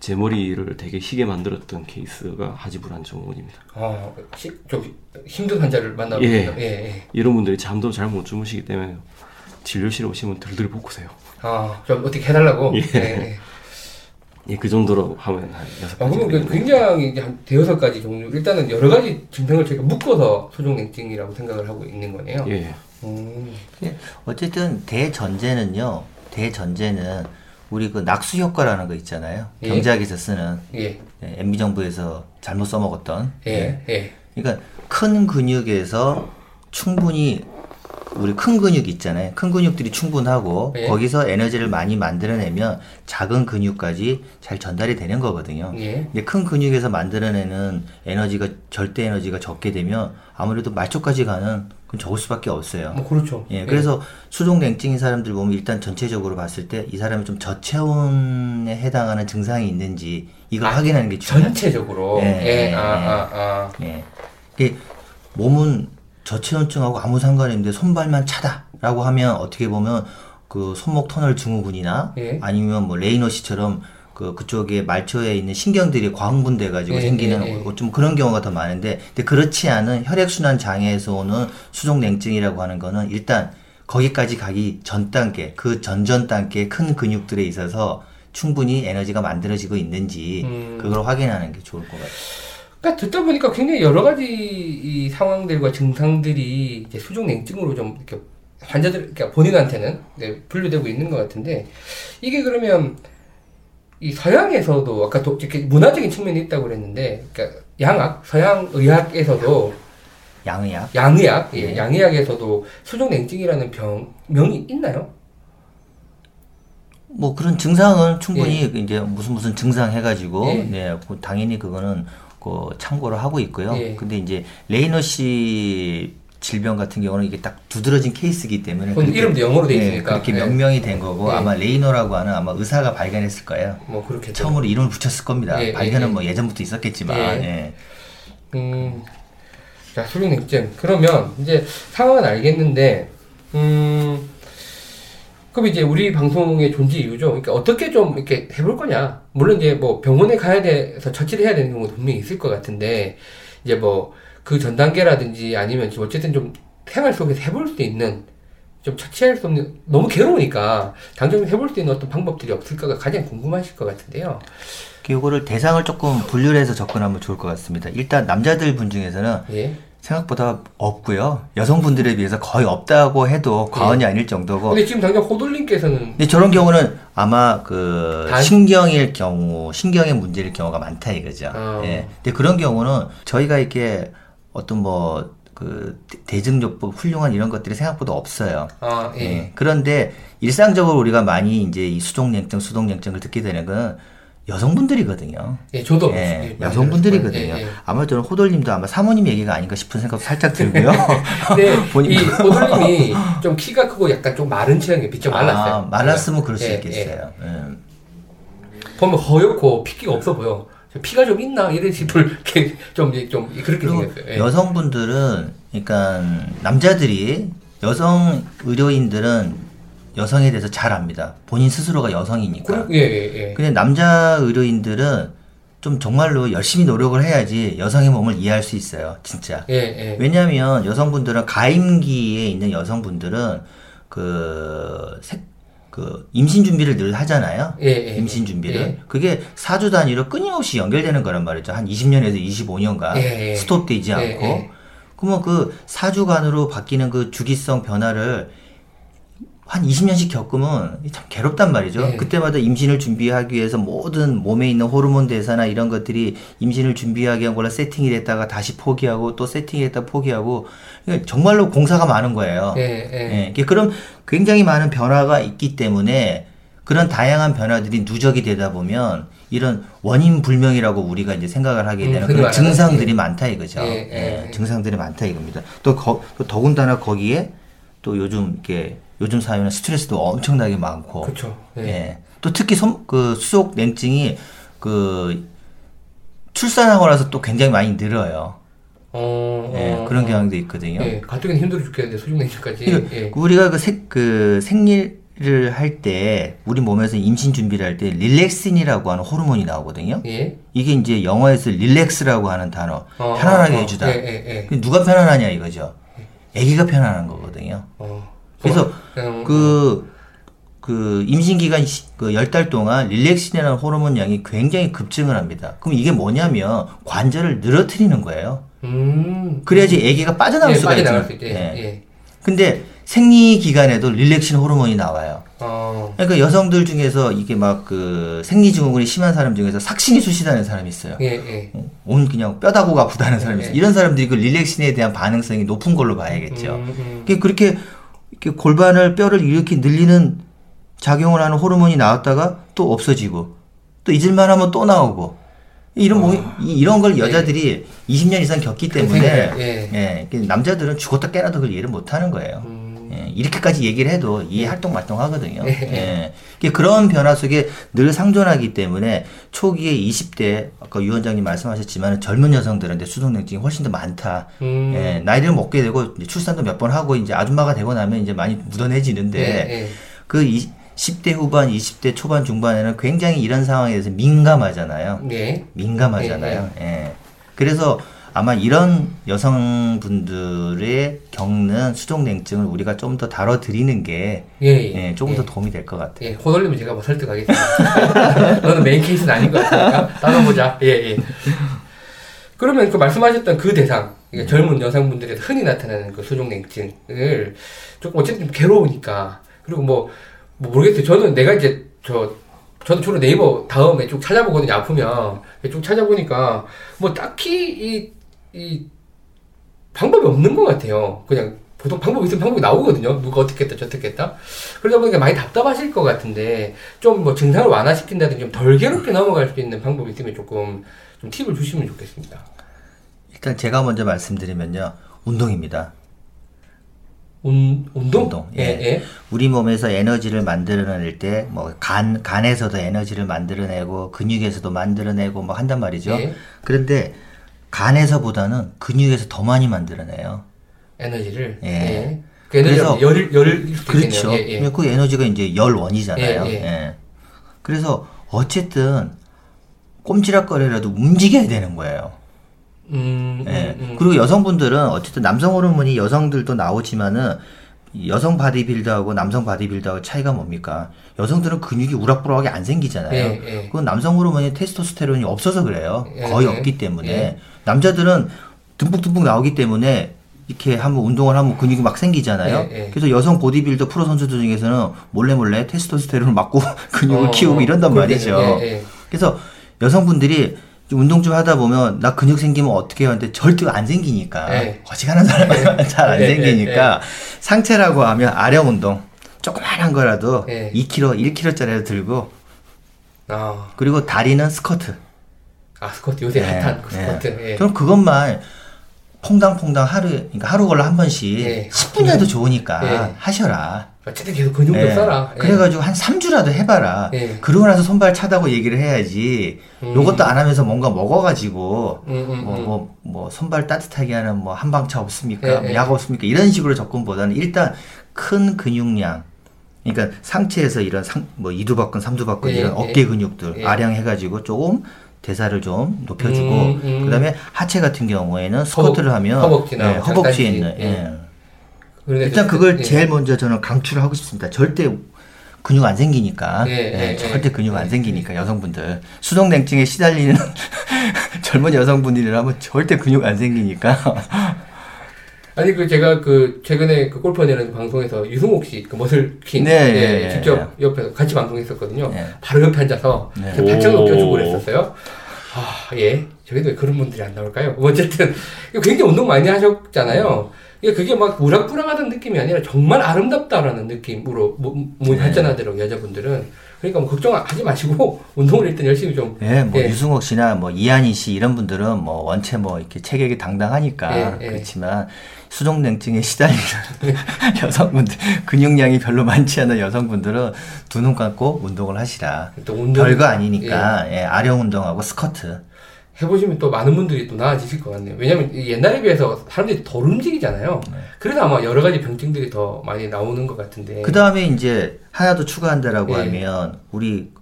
Speaker 3: 제 머리를 되게 희게 만들었던 케이스가 하지불안 증후군입니다.
Speaker 1: 어, 시, 좀 힘든 환자를 만나고
Speaker 3: 예.
Speaker 1: 예, 예.
Speaker 3: 이런 분들이 잠도 잘 못 주무시기 때문에 진료실에 오시면 들들 볶으세요.
Speaker 1: 아, 좀 어떻게 해달라고?
Speaker 3: 예.
Speaker 1: 예, 예.
Speaker 3: 예, 그 정도로 하면 한 여섯
Speaker 1: 아,
Speaker 3: 가지.
Speaker 1: 그러면 그 굉장히 이제 한 대여섯 가지 종류. 일단은 여러 가지 증상을 저희가 묶어서 수족 냉증이라고 생각을 하고 있는 거네요.
Speaker 3: 예.
Speaker 1: 음,
Speaker 2: 예, 어쨌든 대전제는요. 대전제는 우리 그 낙수 효과라는 거 있잖아요.
Speaker 1: 예.
Speaker 2: 경제학에서 쓰는
Speaker 1: 예,
Speaker 2: 예, MB 정부에서 잘못 써먹었던.
Speaker 1: 예, 예.
Speaker 2: 그러니까 큰 근육에서 충분히 우리 큰 근육 있잖아요. 큰 근육들이 충분하고
Speaker 1: 예.
Speaker 2: 거기서 에너지를 많이 만들어내면 작은 근육까지 잘 전달이 되는 거거든요.
Speaker 1: 예.
Speaker 2: 근데 큰 근육에서 만들어내는 에너지가 절대 에너지가 적게 되면 아무래도 말초까지 가는 그건 적을 수밖에 없어요.
Speaker 1: 뭐 그렇죠.
Speaker 2: 예, 그래서 수족 냉증인 사람들 보면 일단 전체적으로 봤을 때 이 사람이 좀 저체온에 해당하는 증상이 있는지 이걸 확인하는 게 중요해요.
Speaker 1: 전체적으로.
Speaker 2: 예,
Speaker 1: 예,
Speaker 2: 예,
Speaker 1: 아,
Speaker 2: 예.
Speaker 1: 아, 아.
Speaker 2: 예. 몸은 저체온증하고 아무 상관이 없는데 손발만 차다라고 하면 어떻게 보면 그 손목 터널 증후군이나
Speaker 1: 예.
Speaker 2: 아니면 뭐 레이너 씨처럼 그 그쪽에 말초에 있는 신경들이 과흥분돼 가지고
Speaker 1: 예,
Speaker 2: 생기는
Speaker 1: 예, 예.
Speaker 2: 뭐좀 그런 경우가 더 많은데 근데 그렇지 않은 혈액 순환 장애에서 오는 수족 냉증이라고 하는 거는 일단 거기까지 가기 전 단계 그 전전 단계 큰 근육들에 있어서 충분히 에너지가 만들어지고 있는지
Speaker 1: 음.
Speaker 2: 그걸 확인하는 게 좋을 것 같아요.
Speaker 1: 그러니까 듣다 보니까 굉장히 여러 가지 이 상황들과 증상들이 이제 수족 냉증으로 좀 이렇게 환자들, 그러니까 본인한테는 이제 분류되고 있는 것 같은데 이게 그러면 이 서양에서도 아까 또 이렇게 문화적인 측면이 있다고 그랬는데, 그러니까 양학, 서양 의학에서도
Speaker 2: 양의학
Speaker 1: 양의학, 예,
Speaker 2: 네.
Speaker 1: 양의학에서도 수족 냉증이라는 병 명이 있나요?
Speaker 2: 뭐 그런 증상은 충분히 이제 무슨 무슨 증상 해가지고
Speaker 1: 예.
Speaker 2: 네그 당연히 그거는 그 참고를 하고 있고요.
Speaker 1: 예.
Speaker 2: 근데 이제 레이너 씨 질병 같은 경우는 이게 딱 두드러진 케이스이기 때문에 그렇게-
Speaker 1: 이름도 영어로 돼
Speaker 2: 예,
Speaker 1: 있으니까.
Speaker 2: 그렇게
Speaker 1: 예.
Speaker 2: 명명이 된 거고
Speaker 1: 예.
Speaker 2: 아마 레이너라고 하는 아마 의사가 발견했을 거예요.
Speaker 1: 뭐 그렇게
Speaker 2: 처음으로 이름을 붙였을 겁니다.
Speaker 1: 예, 예,
Speaker 2: 발견은
Speaker 1: 예.
Speaker 2: 뭐 예전부터 있었겠지만
Speaker 1: 예.
Speaker 2: 예.
Speaker 1: 음, 자, 수족냉증. 그러면 이제 상황은 알겠는데, 음, 그럼 이제 우리 방송의 존재 이유죠. 그러니까 어떻게 좀 이렇게 해볼 거냐. 물론 이제 뭐 병원에 가야 돼서 처치를 해야 되는 경우도 분명히 있을 것 같은데, 이제 뭐 그 전 단계라든지 아니면 지금 어쨌든 좀 생활 속에서 해볼 수 있는 좀 처치할 수 없는 너무 괴로우니까 당장 해볼 수 있는 어떤 방법들이 없을까가 가장 궁금하실 것 같은데요.
Speaker 2: 이거를 대상을 조금 분류를 해서 접근하면 좋을 것 같습니다. 일단 남자들 분 중에서는
Speaker 1: 예.
Speaker 2: 생각보다 없고요. 여성분들에 비해서 거의 없다고 해도 과언이 아닐 정도고.
Speaker 1: 근데 지금 당장 호돌님께서는
Speaker 2: 근데 저런 경우는 아마 그
Speaker 1: 단-
Speaker 2: 신경일 경우, 신경의 문제일 경우가 많다 이거죠.
Speaker 1: 어.
Speaker 2: 예. 근데 그런 경우는 저희가 이렇게 어떤 뭐 그 대증요법 훌륭한 이런 것들이 생각보다 없어요.
Speaker 1: 아, 예.
Speaker 2: 예. 그런데 일상적으로 우리가 많이 이제 이 수족냉증, 수동냉증을 듣게 되는 건 여성분들이거든요.
Speaker 1: 예, 저도
Speaker 2: 예,
Speaker 1: 예,
Speaker 2: 여성분들이거든요.
Speaker 1: 예, 예.
Speaker 2: 아마 저는 호돌님도 아마 사모님 얘기가 아닌가 싶은 생각도 살짝 들고요.
Speaker 1: 근데
Speaker 2: 보니까-
Speaker 1: 이 호돌님이 좀 키가 크고 약간 좀 마른 체형이 비좀 말랐어요.
Speaker 2: 아, 말랐으면 그럴 수
Speaker 1: 예,
Speaker 2: 있겠어요. 예.
Speaker 1: 보면 허옇고 피기가 없어 보여. 피가 좀 있나 이런 싶을 이렇게 좀, 그렇게 생겼어요. 예.
Speaker 2: 여성분들은, 그러니까 남자들이 여성 의료인들은 여성에 대해서 잘 압니다. 본인 스스로가 여성이니까.
Speaker 1: 그리고- 예, 예, 예.
Speaker 2: 근데 남자 의료인들은 좀 정말로 열심히 노력을 해야지 여성의 몸을 이해할 수 있어요. 진짜.
Speaker 1: 예, 예.
Speaker 2: 왜냐하면 여성분들은 가임기에 있는 여성분들은 그, 색, 그 임신 준비를 늘 하잖아요.
Speaker 1: 예, 예,
Speaker 2: 임신
Speaker 1: 예.
Speaker 2: 준비를.
Speaker 1: 예.
Speaker 2: 그게 사주 단위로 끊임없이 연결되는 거란 말이죠. 한 20년에서 25년간
Speaker 1: 예, 예.
Speaker 2: 스톱되지
Speaker 1: 예,
Speaker 2: 않고.
Speaker 1: 예.
Speaker 2: 그러면 그 사주간으로 바뀌는 그 주기성 변화를 한 20년씩 겪으면 참 괴롭단 말이죠.
Speaker 1: 예.
Speaker 2: 그때마다 임신을 준비하기 위해서 모든 몸에 있는 호르몬 대사나 이런 것들이 임신을 준비하기 위한 걸로 세팅이 됐다가 다시 포기하고 또 세팅이 됐다 포기하고 그러니까 정말로 공사가 많은 거예요.
Speaker 1: 예, 예.
Speaker 2: 예, 이게 그럼 굉장히 많은 변화가 있기 때문에 그런 다양한 변화들이 누적이 되다 보면 이런 원인 불명이라고 우리가 이제 생각을 하게
Speaker 1: 음,
Speaker 2: 되는
Speaker 1: 흔히
Speaker 2: 그런 증상들이
Speaker 1: 예.
Speaker 2: 많다 이거죠.
Speaker 1: 예,
Speaker 2: 예,
Speaker 1: 예.
Speaker 2: 증상들이 많다 이겁니다. 또, 거, 또 더군다나 거기에 또 요즘 이렇게 요즘 사회는 스트레스도 엄청나게 많고
Speaker 1: 그렇죠. 예.
Speaker 2: 예. 또 특히 손, 그 수속 냉증이 그 출산하고 나서 또 굉장히 많이 늘어요.
Speaker 1: 어,
Speaker 2: 예,
Speaker 1: 어,
Speaker 2: 그런
Speaker 1: 어.
Speaker 2: 경향도 있거든요.
Speaker 1: 예, 가뜩이나 힘들어 죽겠는데 소중냉증까지.
Speaker 2: 그러니까
Speaker 1: 예.
Speaker 2: 우리가 그, 생, 그 생리를 할 때 우리 몸에서 임신 준비를 할 때 릴렉신이라고 하는 호르몬이 나오거든요.
Speaker 1: 예.
Speaker 2: 이게 이제 영어에서 릴렉스라고 하는 단어
Speaker 1: 어,
Speaker 2: 편안하게
Speaker 1: 어, 어.
Speaker 2: 해주다.
Speaker 1: 예, 예, 예.
Speaker 2: 그 누가 편안하냐 이거죠. 아기가 편안한 거거든요.
Speaker 1: 어.
Speaker 2: 그래서
Speaker 1: 그,
Speaker 2: 그 임신 기간 그 열 달 동안 릴렉신이라는 호르몬 양이 굉장히 급증을 합니다. 그럼 이게 뭐냐면 관절을 늘어뜨리는 거예요.
Speaker 1: 음.
Speaker 2: 그래야지 아기가 빠져나올
Speaker 1: 예,
Speaker 2: 수가.
Speaker 1: 수 있대.
Speaker 2: 예.
Speaker 1: 예.
Speaker 2: 근데 생리 기간에도 릴렉신 호르몬이 나와요.
Speaker 1: 어.
Speaker 2: 그러니까 여성들 중에서 이게 막 그 생리 증후군이 심한 사람 중에서 삭신이 수시다는 사람이 있어요.
Speaker 1: 예, 예.
Speaker 2: 온 그냥 뼈다구가 아프다는 사람이 있어요.
Speaker 1: 네.
Speaker 2: 이런 사람들이 그 릴렉신에 대한 반응성이 높은 걸로 봐야겠죠.
Speaker 1: 음, 음.
Speaker 2: 그렇게 이렇게 골반을 뼈를 이렇게 늘리는 작용을 하는 호르몬이 나왔다가 또 없어지고 또 잊을만 하면 또 나오고 이런 뭐 이- 이런 걸 여자들이 20년 이상 겪기 때문에.
Speaker 1: 예.
Speaker 2: 예, 그 남자들은 죽었다 깨나도 그걸 이해를 못 하는 거예요.
Speaker 1: 음.
Speaker 2: 예, 이렇게까지 얘기를 해도 이해 활동말동 하거든요.
Speaker 1: 예.
Speaker 2: 예. 그런 변화 속에 늘 상존하기 때문에 초기에 20대 아까 위원장님 말씀하셨지만 젊은 여성들한테 수동냉증이 훨씬 더 많다.
Speaker 1: 음.
Speaker 2: 예, 나이를 먹게 되고 출산도 몇 번 하고 이제 아줌마가 되고 나면 이제 많이 묻어내지는데
Speaker 1: 예, 예.
Speaker 2: 그 이, 10대 후반, 20대 초반, 중반에는 굉장히 이런 상황에 대해서 민감하잖아요.
Speaker 1: 예.
Speaker 2: 민감하잖아요. 예. 그래서 아마 이런 여성분들의 겪는 수족냉증을 우리가 좀 더 다뤄드리는 게
Speaker 1: 예, 예.
Speaker 2: 예, 조금
Speaker 1: 예.
Speaker 2: 더 도움이 될 것 같아요.
Speaker 1: 예, 호돌리면 제가 뭐 설득하겠습니다. 너는 메인 케이스는 아닌 것 같으니까 따져보자. 예, 예. 그러면 그 말씀하셨던 그 대상, 그러니까 젊은 여성분들에서 흔히 나타나는 그 수족냉증을 조금 어쨌든 좀 괴로우니까 그리고 뭐, 뭐 모르겠어요. 저는 내가 이제 저 저도 주로 네이버 다음에 쭉 찾아보거든요. 아프면 쭉 찾아보니까 뭐 딱히 이, 이 방법이 없는 것 같아요. 그냥 보통 방법이 있으면 방법이 나오거든요. 누가 어떻게 했다, 저떻게 했다. 그러다 보니까 많이 답답하실 것 같은데, 좀 뭐 증상을 완화시킨다든지 좀 덜 괴롭게 넘어갈 수 있는 방법이 있으면 조금 좀 팁을 주시면 좋겠습니다.
Speaker 2: 일단 제가 먼저 말씀드리면요. 운동입니다.
Speaker 1: 운, 운동?
Speaker 2: 운동,
Speaker 1: 예,
Speaker 2: 예.
Speaker 1: 예.
Speaker 2: 우리 몸에서 에너지를 만들어낼 때, 뭐, 간, 간에서도 에너지를 만들어내고, 근육에서도 만들어내고, 뭐, 한단 말이죠.
Speaker 1: 예.
Speaker 2: 그런데, 간에서보다는 근육에서 더 많이 만들어내요.
Speaker 1: 에너지를.
Speaker 2: 예.
Speaker 1: 그 에너지가
Speaker 2: 그래서-
Speaker 1: 열, 수도
Speaker 2: 그렇죠.
Speaker 1: 예, 예.
Speaker 2: 그 에너지가 이제 열원이잖아요.
Speaker 1: 예, 예.
Speaker 2: 예. 그래서, 어쨌든, 꼼지락거리라도 움직여야 되는 거예요.
Speaker 1: 음,
Speaker 2: 예.
Speaker 1: 음, 음.
Speaker 2: 그리고 여성분들은 어쨌든 남성 호르몬이 여성들도 나오지만은 이 여성 바디빌더하고 남성 바디빌더하고 차이가 뭡니까? 여성들은 근육이 우락부락하게 안 생기잖아요.
Speaker 1: 예, 예.
Speaker 2: 그건 남성 호르몬이 테스토스테론이 없어서 그래요.
Speaker 1: 예,
Speaker 2: 거의
Speaker 1: 예.
Speaker 2: 없기 때문에
Speaker 1: 예.
Speaker 2: 남자들은 듬뿍듬뿍 나오기 때문에 이렇게 한번 운동을 하면 근육이 막 생기잖아요.
Speaker 1: 예, 예.
Speaker 2: 그래서 여성 보디빌더 프로 선수들 중에서는 몰래 몰래 테스토스테론을 맞고 근육을
Speaker 1: 어,
Speaker 2: 키우고 이런단. 말이죠.
Speaker 1: 예, 예.
Speaker 2: 그래서 여성분들이 좀 운동 좀 하다 보면 나 근육 생기면 어떻게 해요? 근데 절대 안 생기니까
Speaker 1: 네.
Speaker 2: 어지간한 사람은 잘안
Speaker 1: 네,
Speaker 2: 생기니까 상체라고 하면 아령 운동 조그만한 거라도
Speaker 1: 네.
Speaker 2: 2kg, 1kg짜리를 들고
Speaker 1: 아,
Speaker 2: 그리고 다리는 스쿼트.
Speaker 1: 아, 스쿼트. 요새
Speaker 2: 네,
Speaker 1: 핫한 그
Speaker 2: 네.
Speaker 1: 스쿼트. 예.
Speaker 2: 저는 그것만 퐁당퐁당 하루 그러니까 하루 걸러 한 번씩
Speaker 1: 네.
Speaker 2: 10분이라도 좋으니까
Speaker 1: 네.
Speaker 2: 하셔라.
Speaker 1: 어쨌든 계속 근육도
Speaker 2: 예.
Speaker 1: 써라. 예.
Speaker 2: 그래가지고 한 3주라도 해봐라.
Speaker 1: 예.
Speaker 2: 그러고 나서 손발 차다고 얘기를 해야지.
Speaker 1: 음.
Speaker 2: 요것도 안 하면서 뭔가 먹어가지고,
Speaker 1: 음, 음,
Speaker 2: 뭐,
Speaker 1: 음.
Speaker 2: 뭐, 뭐, 손발 따뜻하게 하는 뭐 한방차 없습니까?
Speaker 1: 예,
Speaker 2: 뭐
Speaker 1: 예.
Speaker 2: 약 없습니까? 이런 식으로 접근보다는 일단 큰 근육량. 그러니까 상체에서 이런 상, 뭐 이두박근, 삼두박근
Speaker 1: 예,
Speaker 2: 이런
Speaker 1: 예.
Speaker 2: 어깨 근육들
Speaker 1: 예.
Speaker 2: 아량해가지고 조금 대사를 좀 높여주고,
Speaker 1: 음, 음.
Speaker 2: 그 다음에 하체 같은 경우에는 스쿼트를 하면,
Speaker 1: 허벅지나
Speaker 2: 예, 허벅지에. 있는,
Speaker 1: 예.
Speaker 2: 예.
Speaker 1: 그러니까
Speaker 2: 일단
Speaker 1: 좀-
Speaker 2: 그걸
Speaker 1: 예.
Speaker 2: 제일 먼저 저는 강추를 하고 싶습니다. 절대 근육 안 생기니까.
Speaker 1: 예,
Speaker 2: 예,
Speaker 1: 예,
Speaker 2: 절대
Speaker 1: 예.
Speaker 2: 근육 안 생기니까 여성분들 수동 냉증에 시달리는 젊은 여성분들이라면 절대 근육 안 생기니까.
Speaker 1: 아니 그 제가 그 최근에 그 골프 내는 방송에서 유승옥 씨그 머슬 퀸
Speaker 2: 네,
Speaker 1: 예,
Speaker 2: 예, 예,
Speaker 1: 직접 옆에서 같이 방송했었거든요.
Speaker 2: 예.
Speaker 1: 바로 옆에 앉아서
Speaker 2: 네.
Speaker 1: 제가 발전을
Speaker 3: 오.
Speaker 1: 껴주고 그랬었어요. 아 예, 저희도 왜 그런 분들이 안 나올까요? 뭐 어쨌든 굉장히 운동 많이 하셨잖아요. 그러니까 그게 막 우락부락하던 느낌이 아니라 정말 아름답다라는 느낌으로 뭐, 뭐 발전하더라고 여자분들은. 그러니까 뭐 걱정하지 마시고 운동을 일단 열심히 좀.
Speaker 2: 예, 뭐
Speaker 1: 예.
Speaker 2: 유승옥 씨나 뭐 이한희 씨 이런 분들은 뭐 원체 뭐 이렇게 체격이 당당하니까
Speaker 1: 예, 예.
Speaker 2: 그렇지만 수족냉증에 시달리는 여성분들 근육량이 별로 많지 않은 여성분들은 두 눈 감고 운동을 하시라.
Speaker 1: 또 운동
Speaker 2: 별거 아니니까 예, 아령 운동하고 스쿼트.
Speaker 1: 해보시면 또 많은 분들이 또 나아지실 것 같네요. 왜냐면 이 옛날에 비해서 사람들이 덜 움직이잖아요. 그래서 아마 여러 가지 병증들이 더 많이 나오는 것 같은데.
Speaker 2: 그 다음에 이제 하나 더 추가한다라고
Speaker 1: 예.
Speaker 2: 하면 우리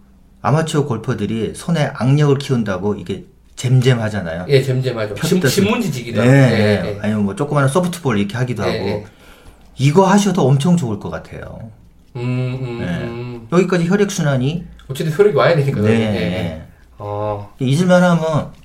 Speaker 2: 아마추어 골퍼들이 손에 악력을 키운다고 이게 잼잼하잖아요.
Speaker 1: 예, 잼잼하죠. 신, 신문지지기도
Speaker 2: 예,
Speaker 1: 하고.
Speaker 2: 예.
Speaker 1: 예, 예.
Speaker 2: 아니면 뭐 조그마한 소프트볼 이렇게 하기도
Speaker 1: 예,
Speaker 2: 하고
Speaker 1: 예.
Speaker 2: 이거 하셔도 엄청 좋을 것 같아요.
Speaker 1: 음, 음,
Speaker 2: 네.
Speaker 1: 음.
Speaker 2: 여기까지 혈액 순환이
Speaker 1: 어쨌든 효력이 와야 되니까.
Speaker 2: 네.
Speaker 1: 예. 어,
Speaker 2: 잊을만 하면 이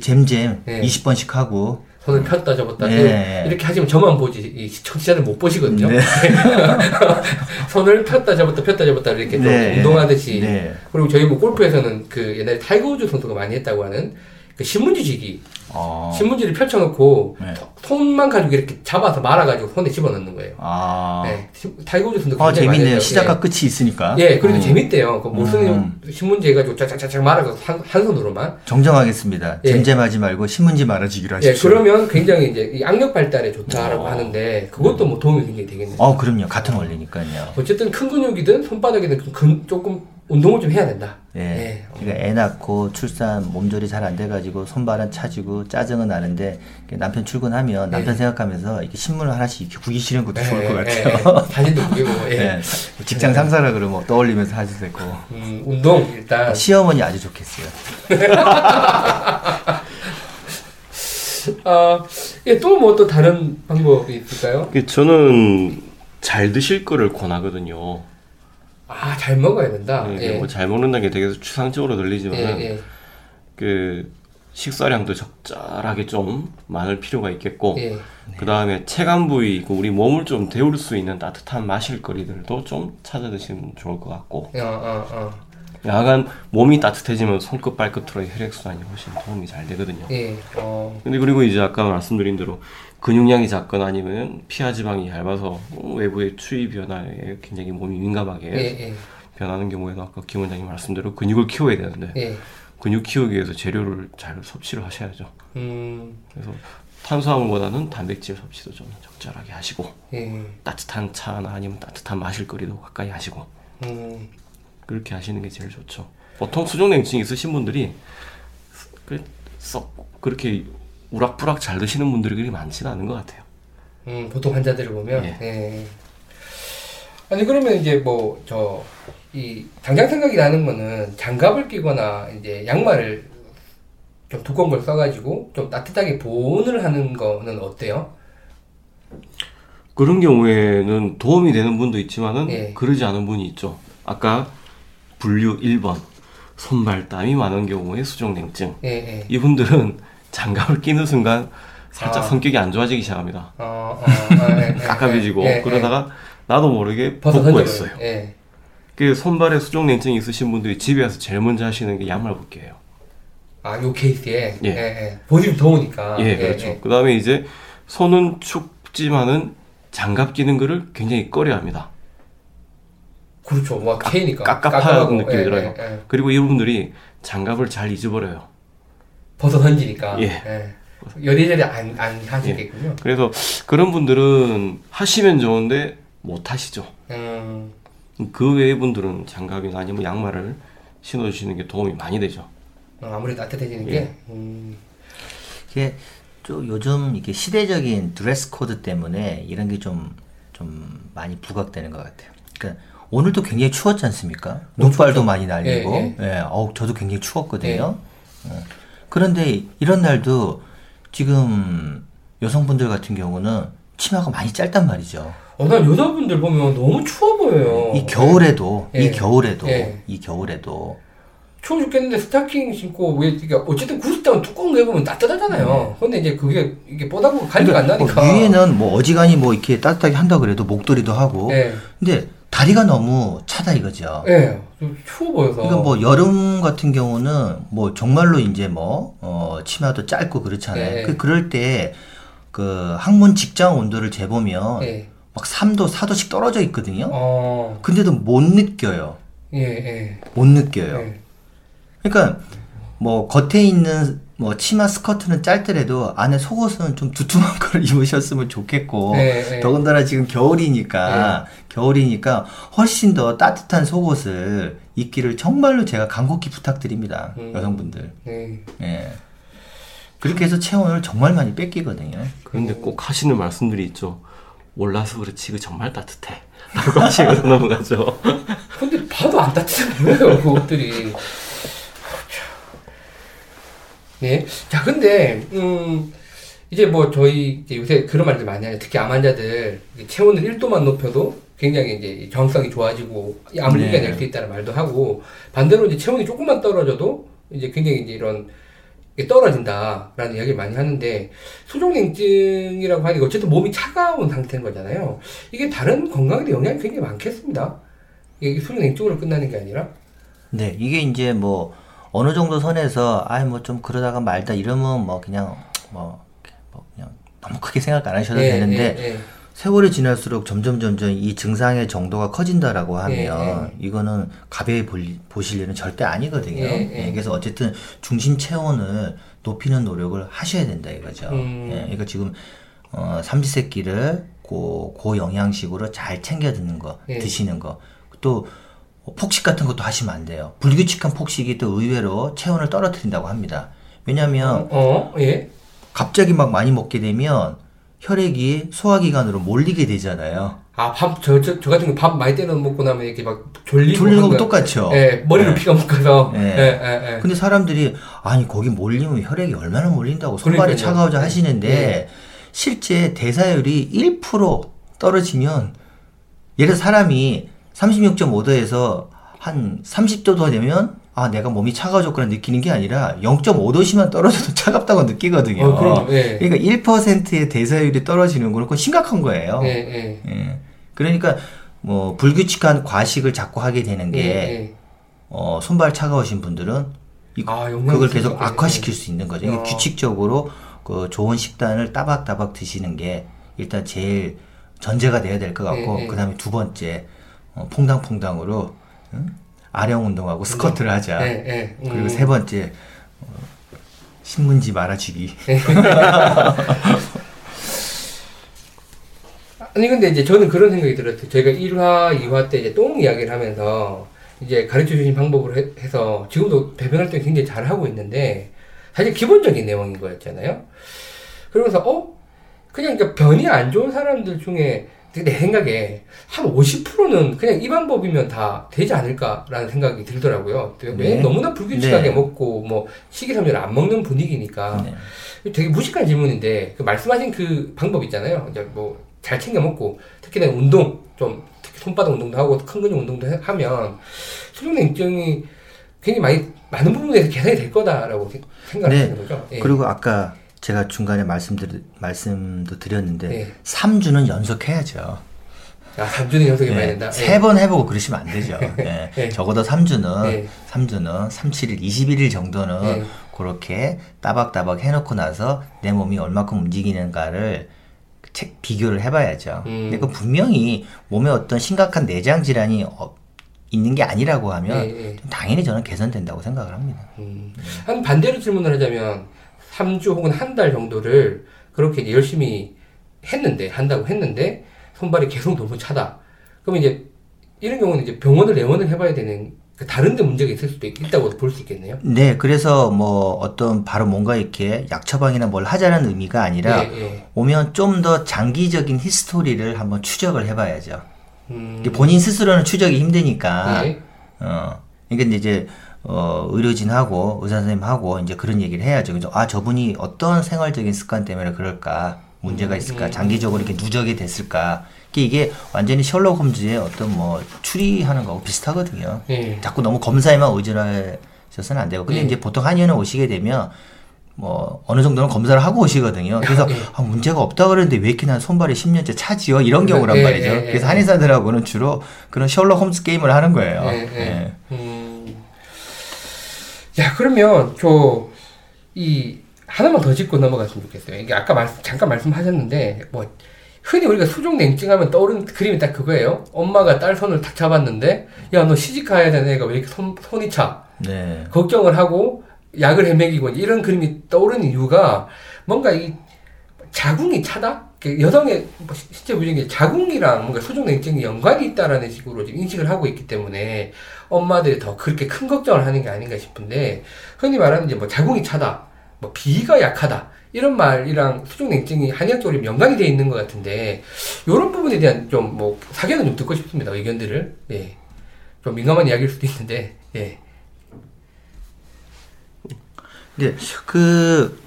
Speaker 2: 잼잼
Speaker 1: 예.
Speaker 2: 20번씩 하고
Speaker 1: 손을 폈다 접었다.
Speaker 2: 네.
Speaker 1: 이렇게 하시면 저만 보지, 이 시청자들 못 보시거든요.
Speaker 2: 네.
Speaker 1: 손을 폈다 접었다 폈다 접었다 이렇게 좀
Speaker 2: 네.
Speaker 1: 운동하듯이.
Speaker 2: 네.
Speaker 1: 그리고 저희 뭐 골프에서는 그 옛날에 타이거 우즈 선수가 많이 했다고 하는 그 신문지지기.
Speaker 2: 어.
Speaker 1: 신문지를 펼쳐놓고
Speaker 2: 네.
Speaker 1: 소- 손만 가지고 이렇게 잡아서 말아가지고 손에 집어넣는 거예요.
Speaker 2: 아,
Speaker 1: 네. 시- 타이거 선수
Speaker 2: 아
Speaker 1: 굉장히 많이
Speaker 2: 재밌네요. 시작과
Speaker 1: 예.
Speaker 2: 끝이 있으니까.
Speaker 1: 예, 그래도
Speaker 2: 음.
Speaker 1: 재밌대요. 그못 쓰는
Speaker 2: 음.
Speaker 1: 신문지 해가지고 쫙쫙쫙쫙 말아서 한, 한 손으로만.
Speaker 2: 정정하겠습니다.
Speaker 1: 예.
Speaker 2: 잼잼하지 말고 신문지 말아주기로
Speaker 1: 예,
Speaker 2: 하십시오.
Speaker 1: 그러면 굉장히 이제 이 악력 발달에 좋다라고
Speaker 3: 어.
Speaker 1: 하는데 그것도 뭐 도움이 굉장히 되겠네요.
Speaker 2: 어, 그럼요. 같은 원리니까요.
Speaker 1: 어쨌든 큰 근육이든 손바닥이든 그 근- 조금 운동을 좀 해야 된다.
Speaker 2: 예.
Speaker 1: 예.
Speaker 2: 그러니까 애 낳고 출산 몸조리 잘 안 돼가지고 손발은 차지고 짜증은 나는데 남편 출근하면 남편 생각하면서 이렇게 신문을 하나씩 이렇게 구기 싫은 것도 좋을 것
Speaker 1: 예,
Speaker 2: 같아요.
Speaker 1: 예, 사진도 보이고, 예.
Speaker 2: 예. 직장 상사라 그러면 떠올리면서 하셔도 되고.
Speaker 1: 음, 운동 일단
Speaker 2: 시어머니 아주 좋겠어요.
Speaker 1: 아, 예, 또뭐 또 다른 방법이 있을까요?
Speaker 3: 그 저는 잘 드실 거를 권하거든요.
Speaker 1: 아, 잘 먹어야 된다.
Speaker 3: 네,
Speaker 1: 예.
Speaker 3: 뭐잘 먹는다는 게 되게 추상적으로 들리지만
Speaker 1: 예,
Speaker 3: 은
Speaker 1: 예.
Speaker 3: 그 식사량도 적절하게 좀 많을 필요가 있겠고
Speaker 1: 예.
Speaker 3: 그 다음에 체감 부위 그 우리 몸을 좀 데울 수 있는 따뜻한 마실거리들도 좀 찾아 드시면 좋을 것 같고
Speaker 1: 어, 어, 어.
Speaker 3: 약간 몸이 따뜻해지면 손끝 발끝으로의 혈액 순환이 훨씬 도움이 잘 되거든요.
Speaker 1: 예. 어.
Speaker 3: 근데 그리고 이제 아까 말씀드린 대로 근육량이 작거나 아니면 피하 지방이 얇아서 외부의 추위 변화에 굉장히 몸이 민감하게
Speaker 1: 예, 예.
Speaker 3: 변하는 경우에도 아까 김 원장님 말씀대로 근육을 키워야 되는데
Speaker 1: 예.
Speaker 3: 근육 키우기 위해서 재료를 잘 섭취를 하셔야죠.
Speaker 1: 음.
Speaker 3: 그래서 탄수화물보다는 단백질 섭취도 좀 적절하게 하시고
Speaker 1: 예.
Speaker 3: 따뜻한 차나 아니면 따뜻한 마실거리도 가까이 하시고
Speaker 1: 음.
Speaker 3: 그렇게 하시는 게 제일 좋죠. 보통 수족냉증 있으신 분들이 그 썩 그렇게 우락부락 잘 드시는 분들이 그리 많지는 않은 것 같아요.
Speaker 1: 음, 보통 환자들을 보면
Speaker 3: 예.
Speaker 1: 예. 아니 그러면 이제 뭐 저 이 당장 생각이 나는 거는 장갑을 끼거나 이제 양말을 좀 두꺼운 걸 써가지고 좀 따뜻하게 보온을 하는 거는 어때요?
Speaker 3: 그런 경우에는 도움이 되는 분도 있지만은
Speaker 1: 예.
Speaker 3: 그러지 않은 분이 있죠. 아까 분류 1번 손발땀이 많은 경우에 수족냉증
Speaker 1: 예, 예.
Speaker 3: 이분들은 장갑을 끼는 순간 살짝
Speaker 1: 아.
Speaker 3: 성격이 안 좋아지기 시작합니다.
Speaker 1: 어, 어, 아, 예, 예, 예, 예,
Speaker 3: 그러다가 나도 모르게
Speaker 1: 벗어
Speaker 3: 벗고
Speaker 1: 던져버려요.
Speaker 3: 있어요.
Speaker 1: 예.
Speaker 3: 그 손발에 수족냉증이 있으신 분들이 집에 와서 제일 먼저 하시는 게 양말 벗기예요.
Speaker 1: 아, 요 케이스에
Speaker 3: 예.
Speaker 1: 예, 예. 보시면 더우니까.
Speaker 3: 예, 그렇죠. 그 다음에 이제 손은 춥지만은 장갑 끼는 거를 굉장히 꺼려합니다.
Speaker 1: 그렇죠. 뭐 K니까
Speaker 3: 깝깝한 느낌이
Speaker 1: 예,
Speaker 3: 들어요. 그리고 이분들이 장갑을 잘 잊어버려요.
Speaker 1: 벗어 던지니까.
Speaker 3: 예.
Speaker 1: 예. 여리저리 안, 안 하시겠군요.
Speaker 3: 그래서 그런 분들은 하시면 좋은데 못 하시죠.
Speaker 1: 음,
Speaker 3: 그 외의 분들은 장갑이나 아니면 양말을 신어주시는 게 도움이 많이 되죠.
Speaker 1: 어, 아무래도 따뜻해지는
Speaker 3: 예.
Speaker 1: 게. 음,
Speaker 2: 이게 좀 요즘 이게 시대적인 드레스 코드 때문에 이런 게 좀 좀 많이 부각되는 것 같아요. 그러니까 오늘도 굉장히 추웠지 않습니까? 눈발도 많이 날리고,
Speaker 1: 예,
Speaker 2: 예, 어우 저도 굉장히 추웠거든요. 어. 그런데 이런 날도 지금 여성분들 같은 경우는 치마가 많이 짧단 말이죠.
Speaker 1: 어, 난 여자분들 보면 너무 추워 보여요.
Speaker 2: 이 겨울에도,
Speaker 1: 예.
Speaker 2: 이 겨울에도,
Speaker 1: 예.
Speaker 2: 이 겨울에도
Speaker 1: 추워 죽겠는데 스타킹 신고 왜 이게 어쨌든 구스다운 두꺼운 거 입으면 따뜻하잖아요. 근데 이제 그게 이게 뻗하고 관리가 안 나니까.
Speaker 2: 뭐 위에는 뭐 어지간히 뭐 이렇게 따뜻하게 한다 그래도 목도리도 하고,
Speaker 1: 예.
Speaker 2: 근데 다리가 너무 차다 이거죠.
Speaker 1: 예. 좀 추워 보여서.
Speaker 2: 그러니까 뭐 여름 같은 경우는 뭐 정말로 이제 뭐 어, 치마도 짧고 그렇잖아요.
Speaker 1: 네.
Speaker 2: 그 그럴 때 그 항문 직장 온도를 재보면
Speaker 1: 예.
Speaker 2: 막 3도, 4도씩 떨어져 있거든요.
Speaker 1: 어.
Speaker 2: 근데도 못 느껴요.
Speaker 1: 예, 예.
Speaker 2: 못 느껴요.
Speaker 1: 예.
Speaker 2: 그러니까 뭐 겉에 있는 뭐 치마 스커트는 짧더라도 안에 속옷은 좀 두툼한 걸 입으셨으면 좋겠고
Speaker 1: 네, 네.
Speaker 2: 더군다나 지금 겨울이니까 겨울이니까 훨씬 더 따뜻한 속옷을 입기를 정말로 제가 간곡히 부탁드립니다
Speaker 1: 음.
Speaker 2: 여성분들
Speaker 1: 예.
Speaker 2: 예 그렇게 해서 체온을 정말 많이 뺏기거든요
Speaker 3: 그런데 꼭 하시는 말씀들이 있죠. 올라서 그렇지, 그 정말 따뜻해. 라고 하시면서 넘어가죠.
Speaker 1: 근데 봐도 안 따뜻해요, 그 옷들이. 네. 자, 근데, 음, 이제 뭐 저희 이제 요새 그런 말들 많이 하죠. 특히 암 환자들 체온을 1도만 높여도 굉장히 이제 정성이 좋아지고 암을
Speaker 2: 네.
Speaker 1: 이겨낼 수 있다는 말도 하고 반대로 이제 체온이 조금만 떨어져도 이제 굉장히 이제 이런 게 떨어진다라는 이야기를 많이 하는데 수족냉증이라고 하니까 어쨌든 몸이 차가운 상태인 거잖아요. 이게 다른 건강에도 영향이 굉장히 많겠습니다. 이게 수족냉증으로 끝나는 게 아니라
Speaker 2: 네 이게 이제 뭐 어느 정도 선에서 아이 뭐 좀 그러다가 말다 이러면 뭐 그냥 뭐, 뭐 그냥 너무 크게 생각 안 하셔도
Speaker 1: 예,
Speaker 2: 되는데
Speaker 1: 예, 예.
Speaker 2: 세월이 지날수록 점점 점점 이 증상의 정도가 커진다라고 하면
Speaker 1: 예,
Speaker 2: 이거는 가벼이 볼- 보실 일은 절대 아니거든요.
Speaker 1: 예, 예.
Speaker 2: 예, 그래서 어쨌든 중심 체온을 높이는 노력을 하셔야 된다 이거죠.
Speaker 1: 음.
Speaker 2: 예, 그러니까 지금 어, 삼시세끼를 고, 고 영양식으로 잘 챙겨 드는 거,
Speaker 1: 예.
Speaker 2: 드시는 거. 또 폭식 같은 것도 하시면 안 돼요. 불규칙한 폭식이 또 의외로 체온을 떨어뜨린다고 합니다. 왜냐하면
Speaker 1: 어, 예.
Speaker 2: 갑자기 막 많이 먹게 되면 혈액이 소화기관으로 몰리게 되잖아요.
Speaker 1: 아, 밥, 저, 저, 저 같은 경우 밥 많이 때려 먹고 나면 이렇게 막 졸리고.
Speaker 2: 거
Speaker 1: 거야.
Speaker 2: 똑같죠.
Speaker 1: 예, 머리로
Speaker 2: 네.
Speaker 1: 피가 못 가서.
Speaker 2: 네.
Speaker 1: 예, 예, 예.
Speaker 2: 근데 사람들이 아니 거기 몰리면 혈액이 얼마나 몰린다고 손발이. 차가워져
Speaker 1: 네.
Speaker 2: 하시는데
Speaker 1: 네.
Speaker 2: 실제 대사율이 1% 떨어지면 예를 들어 사람이 36.5도에서 한 30도 되면 아 내가 몸이 차가워졌구나 느끼는 게 아니라 0.5도씩만 떨어져도 차갑다고 느끼거든요.
Speaker 1: 어. 예.
Speaker 2: 그러니까 1%의 대사율이 떨어지는 거는 심각한 거예요.
Speaker 1: 예, 예.
Speaker 2: 예. 그러니까 뭐 불규칙한 과식을 자꾸 하게 되는 게. 어, 손발 차가우신 분들은 이,
Speaker 1: 아,
Speaker 2: 그걸 계속. 악화시킬 수 있는 거죠. 그러니까
Speaker 1: 어.
Speaker 2: 규칙적으로 그 좋은 식단을 따박따박 드시는 게 일단 제일 전제가 돼야 될 것 같고. 그다음에 두 번째 어, 퐁당퐁당으로 응? 아령 운동하고 스쿼트를 하자.
Speaker 1: 예, 예. 음.
Speaker 2: 그리고 세 번째 어, 신문지 말아주기.
Speaker 1: 아니 근데 이제 저는 그런 생각이 들었어요. 저희가 1화, 2화 때 이제 똥 이야기를 하면서 이제 가르쳐 주신 방법으로 해, 해서 지금도 배변 활동 굉장히 잘 하고 있는데 사실 기본적인 내용인 거였잖아요. 그러면서 어 그냥 그러니까 변이 안 좋은 사람들 중에 내 생각에 한 50%는 그냥 이 방법이면 다 되지 않을까라는 생각이 들더라고요. 왜
Speaker 2: 네.
Speaker 1: 너무나 불규칙하게
Speaker 2: 네.
Speaker 1: 먹고 뭐 식이섬유를 안 먹는 분위기니까
Speaker 2: 네.
Speaker 1: 되게 무식한 질문인데 그 말씀하신 그 방법 있잖아요. 이제 뭐 잘 챙겨 먹고 특히나 운동 좀 특히 손바닥 운동도 하고 큰 근육 운동도 해- 하면 수족냉증이 굉장히 많이 많은 부분에서 개선이 될 거다라고 생- 생각을
Speaker 2: 네.
Speaker 1: 거죠. 예.
Speaker 2: 그리고 아까 제가 중간에 말씀드 말씀도 드렸는데
Speaker 1: 네.
Speaker 2: 삼 3주는 연속해야죠.
Speaker 1: 아, 3주는 연속해 봐야 된다.
Speaker 2: 세 번 해보고 그러시면 안 되죠. 예.
Speaker 1: 네.
Speaker 2: 적어도 3주는,
Speaker 1: 네.
Speaker 2: 3주는 37일, 21일 정도는
Speaker 1: 네.
Speaker 2: 그렇게 따박따박 해놓고 나서 내 몸이 얼마큼 움직이는가를 책 비교를 해봐야죠.
Speaker 1: 음.
Speaker 2: 근데 그 분명히 몸에 어떤 심각한 내장 질환이 어- 있는 게 아니라고 하면
Speaker 1: 네, 네.
Speaker 2: 당연히 저는 개선된다고 생각을 합니다.
Speaker 1: 음. 한 반대로 질문을 하자면 3주 혹은 한 달 정도를 그렇게 이제 열심히 했는데 한다고 했는데 손발이 계속 너무 차다. 그러면 이제 이런 경우는 이제 병원을 내원을 해봐야 되는 그 다른 데 문제가 있을 수도 있- 있다고 볼 수 있겠네요.
Speaker 2: 네, 그래서 뭐 어떤 바로 뭔가 이렇게 약 처방이나 뭘 하자는 의미가 아니라
Speaker 1: 예, 예.
Speaker 2: 오면 좀 더 장기적인 히스토리를 한번 추적을 해봐야죠.
Speaker 1: 음,
Speaker 2: 본인 스스로는 추적이 힘드니까
Speaker 1: 예.
Speaker 2: 어 그러니까 이제 어 의료진하고 의사 선생님하고 이제 그런 얘기를 해야죠. 그죠? 아 저분이 어떤 생활적인 습관 때문에 그럴까 문제가 있을까 장기적으로 이렇게 누적이 됐을까 이게 완전히 셜록 홈즈의 어떤 뭐 추리하는 거하고 비슷하거든요.
Speaker 1: 예.
Speaker 2: 자꾸 너무 검사에만 의존하셔서는 안 되고 근데
Speaker 1: 예.
Speaker 2: 이제 보통 한의원에 오시게 되면 뭐 어느 정도는 검사를 하고 오시거든요. 그래서
Speaker 1: 예.
Speaker 2: 아, 문제가 없다 그러는데 왜 이렇게 난 손발이 10년째 차지요? 이런 경우란
Speaker 1: 예,
Speaker 2: 말이죠. 그래서
Speaker 1: 예.
Speaker 2: 한의사들하고는 주로 그런 셜록 홈즈 게임을 하는 거예요.
Speaker 1: 예. 음. 야, 그러면 저 이 하나만 더 짚고 넘어갔으면 좋겠어요. 이게 아까 말씀, 잠깐 말씀하셨는데, 뭐, 흔히 우리가 수족 냉증하면 떠오르는 그림이 딱 그거예요. 엄마가 딸 손을 탁 잡았는데, 야, 너 시집 가야 되는 애가 왜 이렇게 손, 손이 차?
Speaker 2: 네.
Speaker 1: 걱정을 하고, 약을 헤매기고, 이런 그림이 떠오르는 이유가, 뭔가 이 자궁이 차다? 그 여성의 뭐 시- 신체 부종에 자궁이랑 뭔가 수족 냉증이 연관이 있다라는 식으로 지금 인식을 하고 있기 때문에 엄마들이 더 그렇게 큰 걱정을 하는 게 아닌가 싶은데 흔히 말하는 이제 뭐 자궁이 차다, 뭐 비위가 약하다 이런 말이랑 수족 냉증이 한의학적으로 연관이 돼 있는 것 같은데 이런 부분에 대한 좀 뭐 사견을 좀 듣고 싶습니다 의견들을 예. 좀 민감한 이야기일 수도 있는데 예.
Speaker 2: 근데 그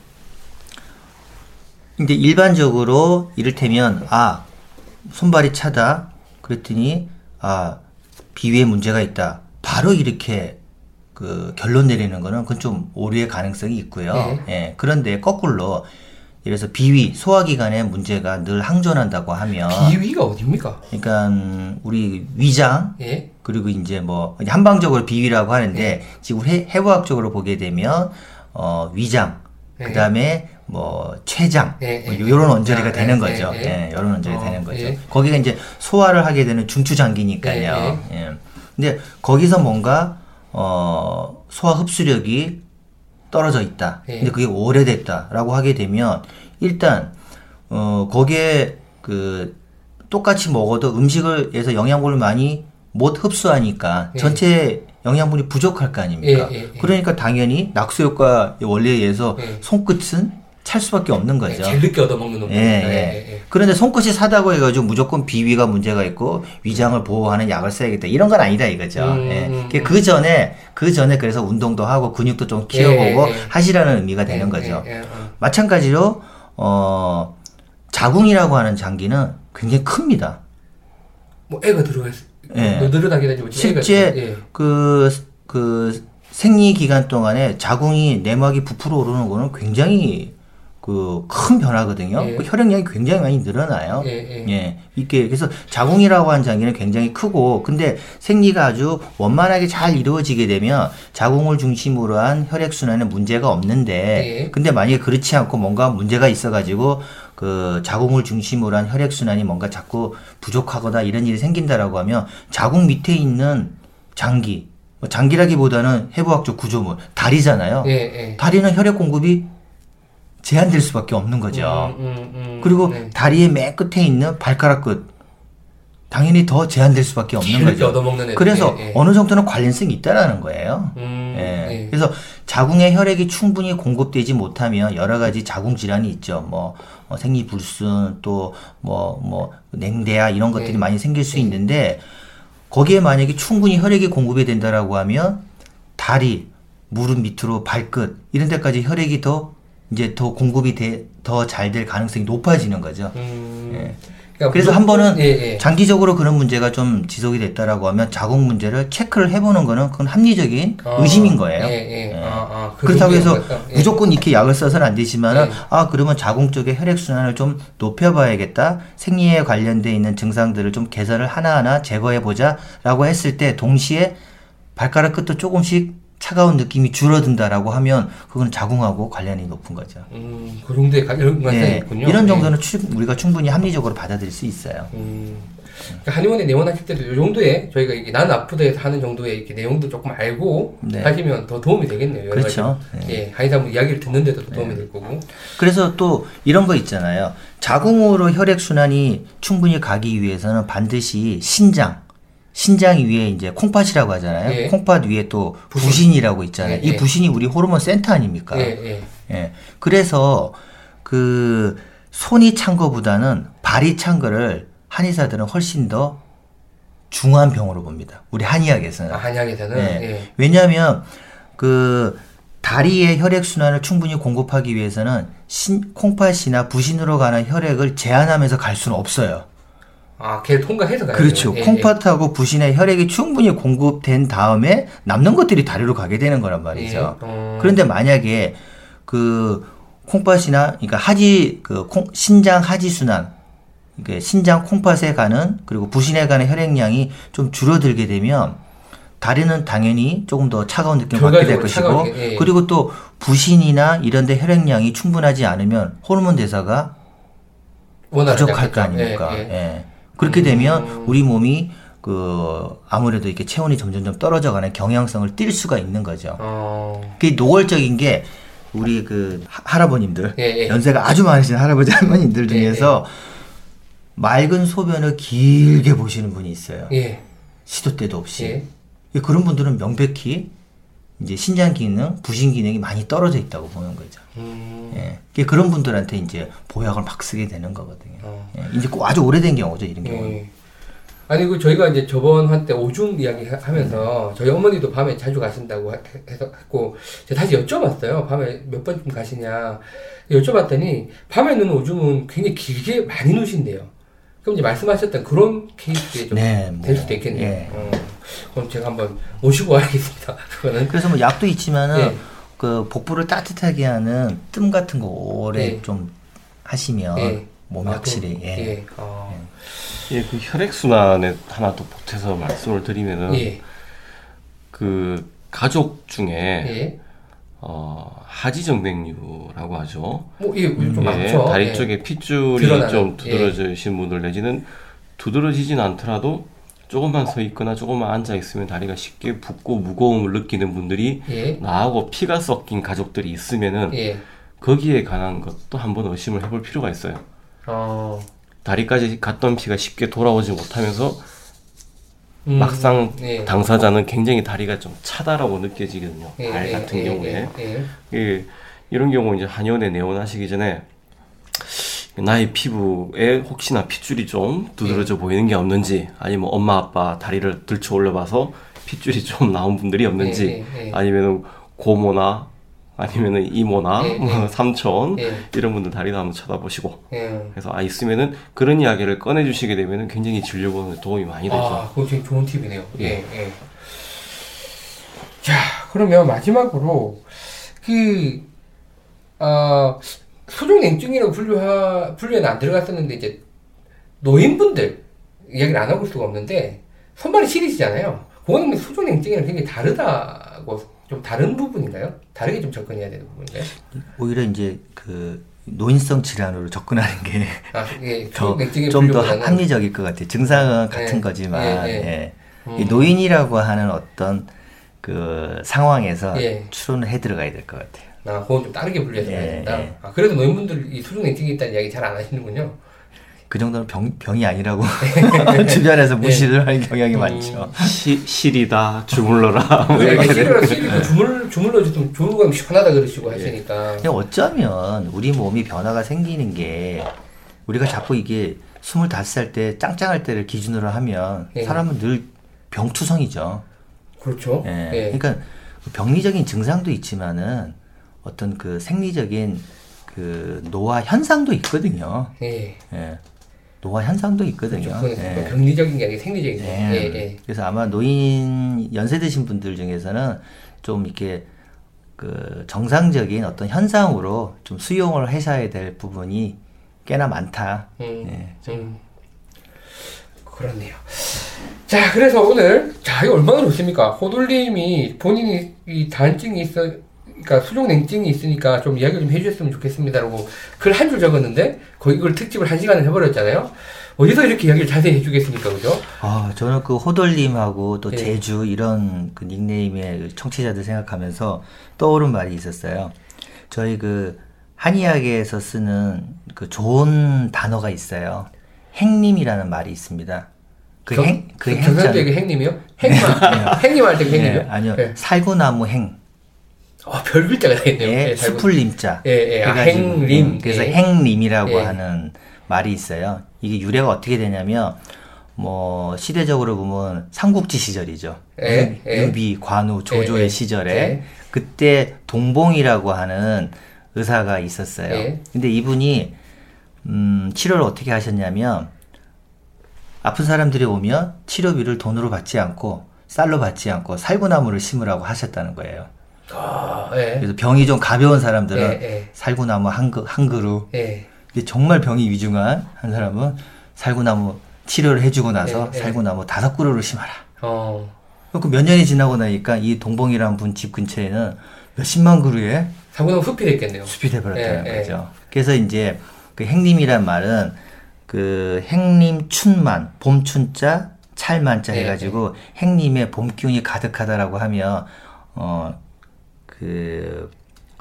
Speaker 2: 이제 일반적으로 이를테면 아 손발이 차다 그랬더니 아 비위에 문제가 있다 바로 이렇게 그 결론 내리는 거는 그건 좀 오류의 가능성이 있고요.
Speaker 1: 네.
Speaker 2: 예. 그런데 거꾸로 예를 들어서 비위 소화기관에 문제가 늘 항존한다고 하면
Speaker 1: 비위가 어딥니까?
Speaker 2: 그러니까 음, 우리 위장
Speaker 1: 예.
Speaker 2: 그리고 이제 뭐 한방적으로 비위라고 하는데
Speaker 1: 네.
Speaker 2: 지금 해, 해부학적으로 보게 되면 어 위장
Speaker 1: 네.
Speaker 2: 그 다음에 뭐 췌장
Speaker 1: 네,
Speaker 2: 뭐
Speaker 1: 네,
Speaker 2: 요런
Speaker 1: 네.
Speaker 2: 언저리가
Speaker 1: 아,
Speaker 2: 되는
Speaker 1: 네,
Speaker 2: 거죠.
Speaker 1: 네,
Speaker 2: 예,
Speaker 1: 네.
Speaker 2: 요런 언저리
Speaker 1: 어,
Speaker 2: 되는 거죠.
Speaker 1: 예.
Speaker 2: 거기가 이제 소화를 하게 되는 중추장기니까요. 예. 근데 거기서 뭔가 어 소화 흡수력이 떨어져 있다.
Speaker 1: 예.
Speaker 2: 근데 그게 오래됐다라고 하게 되면 일단 어 거기에 그 똑같이 먹어도 음식을에서 영양분을 많이 못 흡수하니까
Speaker 1: 예.
Speaker 2: 전체 영양분이 부족할 거 아닙니까?
Speaker 1: 예, 예, 예.
Speaker 2: 그러니까 당연히 낙수 효과 원리에 의해서
Speaker 1: 예.
Speaker 2: 손끝은 찰 수밖에 없는 거죠.
Speaker 1: 제일 늦게 얻어먹는 놈.
Speaker 2: 예, 예. 그런데 손끝이 사다고 해가지고 무조건 비위가 문제가 있고 위장을 보호하는 약을 써야겠다 이런 건 아니다 이거죠.
Speaker 1: 음,
Speaker 2: 예.
Speaker 1: 음,
Speaker 2: 그그 전에 그 전에 그래서 운동도 하고 근육도 좀
Speaker 1: 예,
Speaker 2: 키워보고
Speaker 1: 예, 예.
Speaker 2: 하시라는 의미가 되는 거죠.
Speaker 1: 예, 예, 어.
Speaker 2: 마찬가지로 어 자궁이라고 하는 장기는 굉장히 큽니다.
Speaker 1: 뭐 애가 들어가 있어.
Speaker 2: 예.
Speaker 1: 너 늘어나게 되지.
Speaker 2: 실제
Speaker 1: 예.
Speaker 2: 그, 그 생리 기간 동안에 자궁이 내막이 부풀어 오르는 거는 굉장히 그 큰 변화거든요.
Speaker 1: 예.
Speaker 2: 그 혈액량이 굉장히 많이 늘어나요.
Speaker 1: 예, 예.
Speaker 2: 이게 그래서 자궁이라고 하는 장기는 굉장히 크고 근데 생리가 아주 원만하게 잘 이루어지게 되면 자궁을 중심으로 한 혈액 순환에 문제가 없는데
Speaker 1: 예.
Speaker 2: 근데 만약에 그렇지 않고 뭔가 문제가 있어 가지고 그 자궁을 중심으로 한 혈액 순환이 뭔가 자꾸 부족하거나 이런 일이 생긴다라고 하면 자궁 밑에 있는 장기 뭐 장기라기보다는 해부학적 구조물 다리잖아요.
Speaker 1: 예, 예.
Speaker 2: 다리는 혈액 공급이 제한될 수밖에 없는 거죠.
Speaker 1: 음, 음, 음.
Speaker 2: 그리고
Speaker 1: 네.
Speaker 2: 다리의 맨 끝에 있는 발가락 끝 당연히 더 제한될 수밖에 없는 거죠. 그래서
Speaker 1: 예, 예.
Speaker 2: 어느 정도는 관련성이 있다라는 거예요.
Speaker 1: 음,
Speaker 2: 예.
Speaker 1: 예.
Speaker 2: 그래서 자궁에 혈액이 충분히 공급되지 못하면 여러 가지 자궁 질환이 있죠. 뭐, 뭐 생리불순 또뭐뭐 냉대야 이런 것들이
Speaker 1: 네.
Speaker 2: 많이 생길 수 있는데 거기에 만약에 충분히 혈액이 공급이 된다라고 하면 다리, 무릎 밑으로 발끝 이런 데까지 혈액이 더 이제 더 공급이 더 잘 될 가능성이 높아지는 거죠.
Speaker 1: 음.
Speaker 2: 예.
Speaker 1: 그러니까
Speaker 2: 그래서 한 번은
Speaker 1: 예, 예.
Speaker 2: 장기적으로 그런 문제가 좀 지속이 됐다라고 하면 자궁 문제를 체크를 해보는 거는 그건 합리적인
Speaker 1: 아,
Speaker 2: 의심인 거예요.
Speaker 1: 예, 예.
Speaker 2: 예.
Speaker 1: 아, 아, 그
Speaker 2: 그렇다고 해서.
Speaker 1: 예.
Speaker 2: 무조건 이렇게 약을 써서는 안 되지만은
Speaker 1: 예.
Speaker 2: 아 그러면 자궁 쪽의 혈액 순환을 좀 높여봐야겠다 생리에 관련돼 있는 증상들을 좀 개선을 하나하나 제거해 보자라고 했을 때 동시에 발가락 끝도 조금씩 차가운 느낌이 줄어든다라고 하면 그건 자궁하고 관련이 높은 거죠.
Speaker 1: 음, 그 정도의 연관성이
Speaker 2: 예,
Speaker 1: 있군요.
Speaker 2: 이런
Speaker 1: 예.
Speaker 2: 정도는 추- 우리가 충분히 합리적으로 받아들일 수 있어요.
Speaker 1: 음. 그러니까 한의원에 내원하실 때도 이 정도의 저희가 이게 난 아프다해서 하는 정도의 이렇게 내용도 조금 알고
Speaker 2: 네.
Speaker 1: 하시면 더 도움이 되겠네요.
Speaker 2: 그렇죠.
Speaker 1: 가지. 예, 한의사분 이야기를 듣는데도 더 도움이 될 거고.
Speaker 2: 그래서 또 이런 거 있잖아요. 자궁으로 혈액 순환이 충분히 가기 위해서는 반드시 신장, 신장 위에 이제 콩팥이라고 하잖아요.
Speaker 1: 예.
Speaker 2: 콩팥 위에 또
Speaker 1: 부신.
Speaker 2: 부신이라고 있잖아요.
Speaker 1: 예,
Speaker 2: 이
Speaker 1: 예.
Speaker 2: 부신이 우리 호르몬 센터 아닙니까?
Speaker 1: 예, 예.
Speaker 2: 예. 그래서 그 손이 찬 거보다는 발이 찬 거를 한의사들은 훨씬 더 중한 병으로 봅니다. 우리 한의학에서는.
Speaker 1: 아, 한약에서는
Speaker 2: 예.
Speaker 1: 예.
Speaker 2: 왜냐하면 그 다리의 혈액 순환을 충분히 공급하기 위해서는 신, 콩팥이나 부신으로 가는 혈액을 제한하면서 갈 수는 없어요.
Speaker 1: 아, 걔 통과해서 가요.
Speaker 2: 그렇죠.
Speaker 1: 예, 예.
Speaker 2: 콩팥하고 부신에 혈액이 충분히 공급된 다음에 남는 것들이 다리로 가게 되는 거란 말이죠.
Speaker 1: 예. 어.
Speaker 2: 그런데 만약에 그 콩팥이나 그러니까 하지 그 콩, 신장 하지 순환 이게 신장 콩팥에 가는 그리고 부신에 가는 혈액량이 좀 줄어들게 되면 다리는 당연히 조금 더 차가운 느낌을 받게 될 것이고
Speaker 1: 게, 예.
Speaker 2: 그리고 또 부신이나 이런 데 혈액량이 충분하지 않으면 호르몬 대사가 부족할 거. 아닙니까?
Speaker 1: 예,
Speaker 2: 예.
Speaker 1: 예.
Speaker 2: 그렇게 되면 우리 몸이 그 아무래도 이렇게 체온이 점점점 떨어져가는 경향성을 띌 수가 있는 거죠.
Speaker 1: 어,
Speaker 2: 그게 노골적인 게 우리 그 하- 할아버님들
Speaker 1: 예, 예.
Speaker 2: 연세가 아주 많으신 할아버지 할머님들 중에서 맑은 소변을 길게 보시는 분이 있어요.
Speaker 1: 예.
Speaker 2: 시도 때도 없이.
Speaker 1: 예.
Speaker 2: 그런 분들은 명백히 이제 신장 기능, 부신 기능이 많이 떨어져 있다고 보는 거죠.
Speaker 1: 음,
Speaker 2: 예. 그런 분들한테 이제 보약을 막 쓰게 되는 거거든요.
Speaker 1: 어.
Speaker 2: 예. 이제 꼭 아주 오래된 경우죠, 이런 경우는.
Speaker 1: 예. 아니 그 저희가 이제 저번 한때 오줌 이야기 하- 하면서 저희 어머니도 밤에 자주 가신다고 하- 해서 했고 제가 다시 여쭤봤어요. 밤에 몇 번쯤 가시냐 여쭤봤더니 밤에 누는 오줌은 굉장히 길게 많이 누신대요. 그럼 이제 말씀하셨던 그런 케이스에 좀될
Speaker 2: 네, 뭐,
Speaker 1: 수도 있겠네요.
Speaker 2: 예.
Speaker 1: 어, 그럼 제가 한번 모시고 와야겠습니다. 그거는
Speaker 2: 그래서 뭐 약도 있지만은
Speaker 1: 예.
Speaker 2: 그 복부를 따뜻하게 하는 뜸 같은 거 오래
Speaker 1: 예.
Speaker 2: 좀 하시면
Speaker 1: 예.
Speaker 2: 몸이
Speaker 1: 아,
Speaker 2: 확실히
Speaker 1: 그-
Speaker 2: 예.
Speaker 1: 예. 어,
Speaker 3: 예, 그 혈액 순환에 하나 더 보태서 말씀을 드리면은
Speaker 1: 예.
Speaker 3: 그 가족 중에
Speaker 1: 예.
Speaker 3: 어, 하지정맥류라고 하죠.
Speaker 1: 뭐 예, 좀
Speaker 3: 예,
Speaker 1: 많죠.
Speaker 3: 다리
Speaker 1: 예.
Speaker 3: 쪽에 핏줄이
Speaker 1: 드러나는,
Speaker 3: 좀 두드러지신 분들 내지는 두드러지진 않더라도 조금만 서 있거나 조금만 앉아 있으면 다리가 쉽게 붓고 무거움을 느끼는 분들이
Speaker 1: 예.
Speaker 3: 나하고 피가 섞인 가족들이 있으면은
Speaker 1: 예.
Speaker 3: 거기에 관한 것도 한번 의심을 해볼 필요가 있어요.
Speaker 1: 어.
Speaker 3: 다리까지 갔던 피가 쉽게 돌아오지 못하면서
Speaker 1: 음,
Speaker 3: 막상
Speaker 1: 예.
Speaker 3: 당사자는 굉장히 다리가 좀 차다라고 느껴지거든요.
Speaker 1: 예,
Speaker 3: 발
Speaker 1: 예,
Speaker 3: 같은
Speaker 1: 예,
Speaker 3: 경우에.
Speaker 1: 예,
Speaker 3: 이런 경우 이제 한의원에 내원하시기 전에 나의 피부에 혹시나 핏줄이 좀 두드러져 보이는 게 없는지 아니면 엄마 아빠 다리를 들쳐 올려봐서 핏줄이 좀 나온 분들이 없는지
Speaker 1: 예, 예, 예.
Speaker 3: 아니면은 고모나 아니면은 이모나
Speaker 1: 예,
Speaker 3: 뭐
Speaker 1: 예.
Speaker 3: 삼촌
Speaker 1: 예.
Speaker 3: 이런 분들 다리도 한번 쳐다보시고
Speaker 1: 예.
Speaker 3: 그래서 아 있으면은 그런 이야기를 꺼내 주시게 되면은 굉장히 진료 보는 데 도움이 많이 되죠.
Speaker 1: 아, 그거 되게 좋은 팁이네요. 예, 예. 자, 그러면 마지막으로 그 어, 소종 냉증이라고 분류하 분류에는 안 들어갔었는데 이제 노인분들 이야기를 안 하고 올 수가 없는데 손발이 시리시잖아요. 그거는 소종 냉증이랑 굉장히 다르다고 좀 다른 부분인가요? 다르게 좀 접근해야 되는 부분인가요?
Speaker 2: 오히려 이제 그 노인성 질환으로 접근하는 게
Speaker 1: 아, 예,
Speaker 2: 더
Speaker 1: 소종냉증의
Speaker 2: 좀더
Speaker 1: 분류보다는
Speaker 2: 합리적일 것 같아요. 증상은 같은
Speaker 1: 예,
Speaker 2: 거지만
Speaker 1: 예, 예.
Speaker 2: 예.
Speaker 1: 음.
Speaker 2: 이 노인이라고 하는 어떤 그 상황에서
Speaker 1: 예.
Speaker 2: 추론을 해 들어가야 될 것 같아요.
Speaker 1: 아, 그건 좀 다르게 분류해서
Speaker 2: 예,
Speaker 1: 해야 된다.
Speaker 2: 예.
Speaker 1: 아, 그래도 노인분들 이 소종냉증이 있다는 이야기 잘 안 하시는군요.
Speaker 2: 그 정도는 병, 병이 아니라고 주변에서 무시를 하는 경향이 많죠.
Speaker 3: 시, 실이다 주물러라 뭐
Speaker 1: 네,
Speaker 3: 이렇게
Speaker 1: 시리를 시리도 주물 주물러 주면 주무감 시원하다 그러시고 하시니까.
Speaker 2: 그냥 어쩌면 우리 몸이 변화가 생기는 게 우리가 자꾸 이게 25살 때 짱짱할 때를 기준으로 하면
Speaker 1: 예.
Speaker 2: 사람은 늘 병투성이죠.
Speaker 1: 그렇죠.
Speaker 2: 예.
Speaker 1: 예.
Speaker 2: 그러니까 병리적인 증상도 있지만은 어떤 그 생리적인 그 노화 현상도 있거든요.
Speaker 1: 예.
Speaker 2: 예. 노화 현상도 있거든요.
Speaker 1: 그건
Speaker 2: 예.
Speaker 1: 병리적인 게 아니라 생리적인 거.
Speaker 2: 예.
Speaker 1: 예, 예.
Speaker 2: 그래서 아마 노인 연세 드신 분들 중에서는 좀 이렇게 그 정상적인 어떤 현상으로 좀 수용을 하셔야 될 부분이 꽤나 많다.
Speaker 1: 음,
Speaker 2: 예.
Speaker 1: 음. 그렇네요. 자, 그래서 오늘 자 이거 얼마나 좋습니까? 호돌님이 본인이 이 단증이 있어, 그러니까 수족 냉증이 있으니까 좀 이야기 좀 해주셨으면 좋겠습니다라고 글 한 줄 적었는데 거의 이걸 특집을 한 시간을 해버렸잖아요. 어디서 이렇게 이야기를 자세히 해주겠습니까, 그죠?
Speaker 2: 아, 저는 그 호돌님하고 또
Speaker 1: 예.
Speaker 2: 제주 이런 그 닉네임의 청취자들 생각하면서 떠오른 말이 있었어요. 저희 그 한의학에서 쓰는 그 좋은 단어가 있어요. 행님이라는 말이 있습니다. 그
Speaker 1: 경-
Speaker 2: 행,
Speaker 1: 그그
Speaker 2: 행자.
Speaker 1: 그 행님이요? 행만, 행님 할때 그 행님이요?
Speaker 2: 예, 아니요.
Speaker 1: 예.
Speaker 2: 살구나무 행.
Speaker 1: 아, 별 글자가 다 있네요.
Speaker 2: 예,
Speaker 1: 예, 잘
Speaker 2: 수풀림자.
Speaker 1: 예, 예. 아, 행림.
Speaker 2: 음, 그래서
Speaker 1: 예.
Speaker 2: 행림이라고
Speaker 1: 예.
Speaker 2: 하는 말이 있어요. 이게 유래가 어떻게 되냐면, 뭐, 시대적으로 보면 삼국지 시절이죠.
Speaker 1: 예,
Speaker 2: 유-
Speaker 1: 예.
Speaker 2: 유비, 관우, 조조의
Speaker 1: 예, 예.
Speaker 2: 시절에.
Speaker 1: 예.
Speaker 2: 그때 동봉이라고 하는 의사가 있었어요.
Speaker 1: 예.
Speaker 2: 근데 이분이, 음, 치료를 어떻게 하셨냐면, 아픈 사람들이 오면 치료비를 돈으로 받지 않고, 쌀로 받지 않고 살구나무를 심으라고 하셨다는 거예요.
Speaker 1: 아, 예.
Speaker 2: 그래서 병이 좀 가벼운 사람들은
Speaker 1: 예, 예.
Speaker 2: 살구나무 한, 그, 한 그루.
Speaker 1: 예.
Speaker 2: 근데 정말 병이 위중한 한 사람은 살구나무 치료를 해주고 나서
Speaker 1: 예, 예.
Speaker 2: 살구나무 다섯 그루를 심어라.
Speaker 1: 어.
Speaker 2: 그몇 년이 지나고 나니까 이 동봉이라는 분 집 근처에는 몇십만 그루의
Speaker 1: 상고동 숲이 됐겠네요.
Speaker 2: 숲이 돼버렸다는
Speaker 1: 예, 예.
Speaker 2: 거죠. 그래서 이제 그 행림이란 말은 그 행림 춘만 봄춘자 찰만자
Speaker 1: 예,
Speaker 2: 해가지고 행림의 봄 기운이 가득하다라고 하면 어 그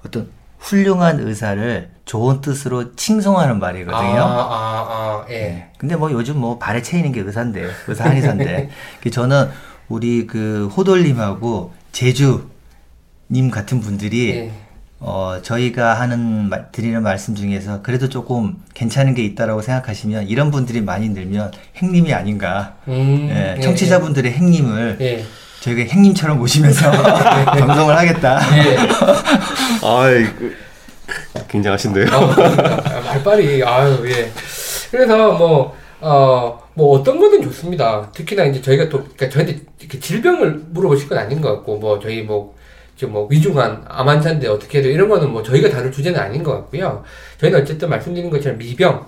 Speaker 2: 어떤 훌륭한 의사를 좋은 뜻으로 칭송하는 말이거든요.
Speaker 1: 아, 아, 아, 예.
Speaker 2: 네. 근데 뭐 요즘 뭐 발에 채이는 게 의사인데 의사 한의사인데 그 저는 우리 그 호돌님하고 제주님 같은 분들이
Speaker 1: 예.
Speaker 2: 어 저희가 하는 말- 드리는 말씀 중에서 그래도 조금 괜찮은 게 있다라고 생각하시면 이런 분들이 많이 늘면 행님이 아닌가
Speaker 1: 음,
Speaker 2: 예,
Speaker 1: 예,
Speaker 2: 청취자분들의 행님을
Speaker 1: 예.
Speaker 2: 저희가 행님처럼 모시면서 방송을 하겠다.
Speaker 1: 예.
Speaker 3: 아이 그, 굉장하신데요.
Speaker 1: 아, 말빨이, 아유, 예. 그래서 뭐, 어, 뭐 어떤 거든 좋습니다. 특히나 이제 저희가 또, 그러니까 저한테 이렇게 질병을 물어보실 건 아닌 것 같고, 뭐 저희 뭐, 지금 뭐 위중한 암 환자인데 어떻게 해도 이런 거는 뭐 저희가 다룰 주제는 아닌 것 같고요. 저희는 어쨌든 말씀드린 것처럼 미병,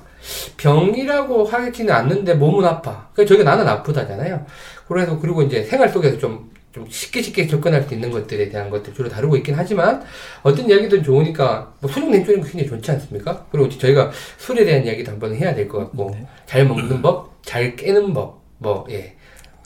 Speaker 1: 병이라고 하지는 않는데 몸은 아파. 그러니까 저희가 나는 아프다잖아요. 그래서 그리고 이제 생활 속에서 좀, 좀 쉽게 쉽게 접근할 수 있는 것들에 대한 것들 주로 다루고 있긴 하지만 어떤 이야기든 좋으니까 뭐 수능 냉조는 굉장히 좋지 않습니까? 그리고 저희가 술에 대한 이야기도 한번 해야 될 것 같고 잘 먹는 법, 잘 깨는 법, 뭐 예.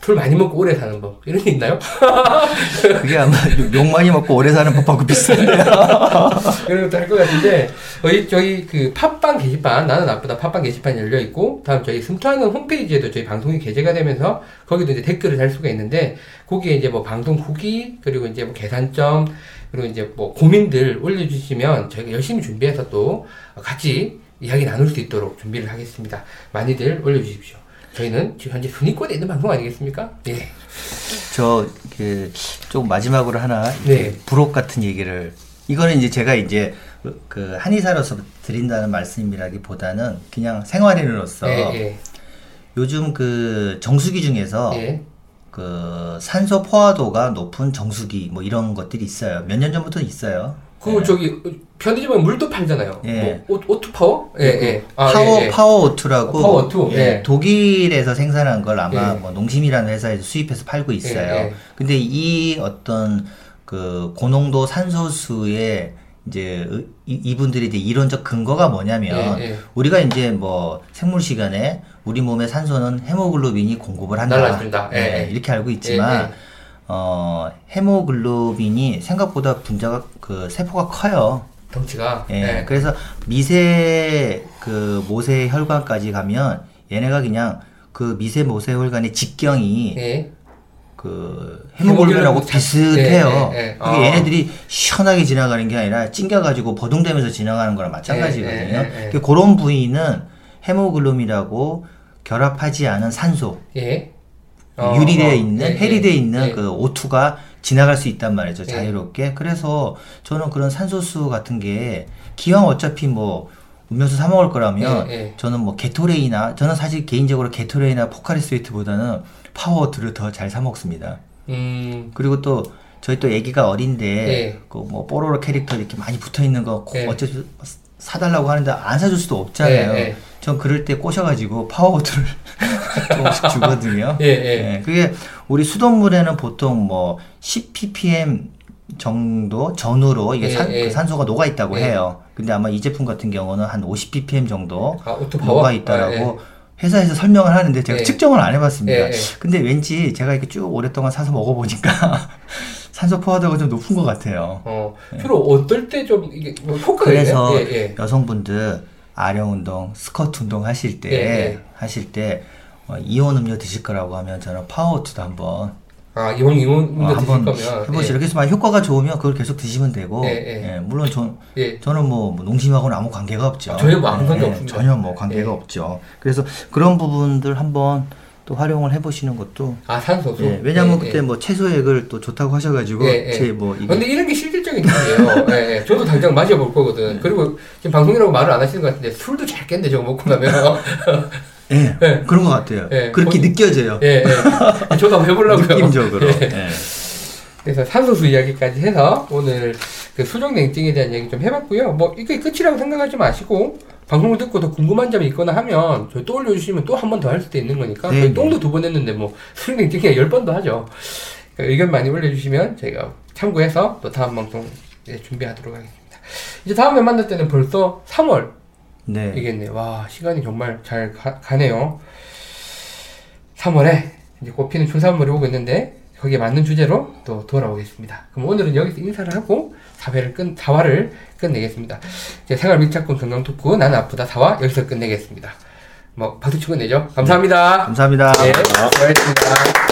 Speaker 1: 술 많이 먹고 오래 사는 법 이런 게 있나요?
Speaker 2: 그게 아마 욕 많이 먹고 오래 사는 법하고 비슷한데요.
Speaker 1: 그런 것도 할 것 같은데 저희 저희 그 팟빵 게시판 나는 나쁘다 팟빵 게시판 열려 있고 다음 저희 숨토하는 홈페이지에도 저희 방송이 게재가 되면서 거기도 이제 댓글을 달 수가 있는데 거기에 이제 뭐 방송 후기 그리고 이제 뭐 계산점 그리고 이제 뭐 고민들 올려주시면 저희가 열심히 준비해서 또 같이 이야기 나눌 수 있도록 준비를 하겠습니다. 많이들 올려주십시오. 저희는 지금 현재 순위권에 있는 방송 아니겠습니까? 예.
Speaker 2: 저그좀 마지막으로 하나
Speaker 1: 네.
Speaker 2: 부록 같은 얘기를 이거는 이제 제가 이제 그 한의사로서 드린다는 말씀이라기보다는 그냥 생활인으로서
Speaker 1: 예, 예,
Speaker 2: 요즘 그 정수기 중에서
Speaker 1: 예.
Speaker 2: 그 산소 포화도가 높은 정수기 뭐 이런 것들이 있어요. 몇 년 전부터 있어요.
Speaker 1: 그 저기 편의점에 물도 팔잖아요.
Speaker 2: 예.
Speaker 1: 뭐 오, 오투 파워? 예, 예. 아,
Speaker 2: 파워
Speaker 1: 예, 예.
Speaker 2: 파워 오투라고
Speaker 1: 파워 오투, 예.
Speaker 2: 독일에서 생산한 걸 아마
Speaker 1: 예.
Speaker 2: 뭐 농심이라는 회사에서 수입해서 팔고 있어요.
Speaker 1: 예, 예.
Speaker 2: 근데 이 어떤 그 고농도 산소수의 이제 이- 이분들이 이제 이론적 근거가 뭐냐면
Speaker 1: 예, 예.
Speaker 2: 우리가 이제 뭐 생물 시간에 우리 몸의 산소는 헤모글로빈이 공급을 한다.
Speaker 1: 날라준다. 예,
Speaker 2: 예,
Speaker 1: 예.
Speaker 2: 이렇게 알고 있지만
Speaker 1: 예, 예.
Speaker 2: 어 헤모글로빈이 생각보다 분자가 그 세포가 커요.
Speaker 1: 덩치가.
Speaker 2: 예,
Speaker 1: 예.
Speaker 2: 그래서 미세 그 모세 혈관까지 가면 얘네가 그냥 그 미세 모세 혈관의 직경이
Speaker 1: 예.
Speaker 2: 그 헤모글로빈하고
Speaker 1: 헤모글로빈
Speaker 2: 비슷해요.
Speaker 1: 예, 예, 예.
Speaker 2: 그게
Speaker 1: 아.
Speaker 2: 얘네들이 시원하게 지나가는 게 아니라 찡겨가지고 버둥대면서 지나가는 거랑 마찬가지거든요.
Speaker 1: 예.
Speaker 2: 그 그런 부위는 헤모글로빈이라고 결합하지 않은 산소,
Speaker 1: 예. 어,
Speaker 2: 유리되어
Speaker 1: 어,
Speaker 2: 있는
Speaker 1: 예,
Speaker 2: 해리되어
Speaker 1: 예,
Speaker 2: 있는
Speaker 1: 예.
Speaker 2: 그 O2가 지나갈 수 있단 말이죠
Speaker 1: 예.
Speaker 2: 자유롭게 그래서 저는 그런 산소수 같은 게 기왕 어차피 뭐 음료수 사 먹을 거라면
Speaker 1: 예, 예.
Speaker 2: 저는 뭐 게토레이나 저는 사실 개인적으로 게토레이나 포카리 스웨이트보다는 파워 오투를 더 잘 사 먹습니다
Speaker 1: 음.
Speaker 2: 그리고 또 저희 또 애기가 어린데
Speaker 1: 예.
Speaker 2: 그뭐 뽀로로 캐릭터 이렇게 많이 붙어 있는 거
Speaker 1: 예.
Speaker 2: 어째 사달라고 하는데 안 사줄 수도 없잖아요.
Speaker 1: 예, 예.
Speaker 2: 전 그럴 때 꼬셔가지고 파워 오투를 조금씩 주거든요.
Speaker 1: 예, 예.
Speaker 2: 그게 우리 수돗물에는 보통 뭐 10ppm 정도 전후로 이게
Speaker 1: 예,
Speaker 2: 산,
Speaker 1: 예.
Speaker 2: 그 산소가 녹아 있다고
Speaker 1: 예.
Speaker 2: 해요. 근데 아마 이 제품 같은 경우는 한 50ppm 정도
Speaker 1: 아, 오투 파워?
Speaker 2: 녹아 있다라고
Speaker 1: 아,
Speaker 2: 회사에서 설명을 하는데 제가
Speaker 1: 예.
Speaker 2: 측정을 안 해봤습니다.
Speaker 1: 예, 예.
Speaker 2: 근데 왠지 제가 이렇게 쭉 오랫동안 사서 먹어보니까 산소 포화도가 좀 높은 것 같아요.
Speaker 1: 어. 주로 어떨 때 좀 이게 뭐 효과가
Speaker 2: 그래서?
Speaker 1: 예, 예.
Speaker 2: 여성분들 아령 운동, 스쿼트 운동 하실 때
Speaker 1: 예, 예.
Speaker 2: 하실 때 어, 이온 음료 드실 거라고 하면 저는 파워투도 한번
Speaker 1: 아, 이왕 이원
Speaker 2: 어,
Speaker 1: 문제 드실
Speaker 2: 한번
Speaker 1: 거면.
Speaker 2: 해보시죠. 그래서 만약 효과가 좋으면 그걸 계속 드시면 되고,
Speaker 1: 예, 예.
Speaker 2: 예, 물론 전,
Speaker 1: 예. 예.
Speaker 2: 저는 뭐, 뭐 농심하고는 아무 관계가 없죠.
Speaker 1: 아, 전혀 뭐 아무 관계
Speaker 2: 예,
Speaker 1: 없습니다.
Speaker 2: 전혀 뭐 관계가
Speaker 1: 예.
Speaker 2: 없죠. 그래서 그런 부분들 한번 또 활용을 해보시는 것도,
Speaker 1: 아, 산소수.
Speaker 2: 예, 왜냐면
Speaker 1: 예,
Speaker 2: 그때
Speaker 1: 예.
Speaker 2: 뭐 채소액을 또 좋다고 하셔가지고,
Speaker 1: 예, 예.
Speaker 2: 제 뭐, 이게
Speaker 1: 근데 이런 게 실질적인 일이에요. 예, 예. 저도 당장 마셔볼 거거든. 그리고 지금 방송이라고 말을 안 하시는 것 같은데 술도 잘 깼는데 저거 먹고 나면.
Speaker 2: 예,
Speaker 1: 예.
Speaker 2: 그런 것 같아요.
Speaker 1: 예,
Speaker 2: 그렇게
Speaker 1: 거기-
Speaker 2: 느껴져요.
Speaker 1: 예, 예. 저도 한번 해보려고요.
Speaker 2: 느낌적으로.
Speaker 1: 그래서 산소수 이야기까지 해서 오늘 그 수족 냉증에 대한 얘기 좀 해봤고요. 뭐 이게 끝이라고 생각하지 마시고 방송을 듣고 더 궁금한 점이 있거나 하면 저희 또 올려주시면 또 한 번 더 할 수도 있는 거니까
Speaker 2: 네,
Speaker 1: 저희
Speaker 2: 네.
Speaker 1: 똥도 두 번 했는데 뭐 수족 냉증이 열 번도 하죠. 의견 많이 올려주시면 저희가 참고해서 또 다음 방송 이제 준비하도록 하겠습니다. 이제 다음에 만날 때는 벌써 3월
Speaker 2: 네.
Speaker 1: 이겠네요. 와 시간이 정말 잘 가, 가네요. 3월에 이제 꽃피는 춘삼월이 오고 있는데 거기에 맞는 주제로 또 돌아오겠습니다. 그럼 오늘은 여기서 인사를 하고 4회를 끝 4화를 끝내겠습니다. 이제 생활 밀착권 건강 토크 나는 아프다 4화 여기서 끝내겠습니다. 뭐 박수 치고 내죠. 감사합니다.
Speaker 2: 감사합니다.
Speaker 1: 네, 수고하셨습니다.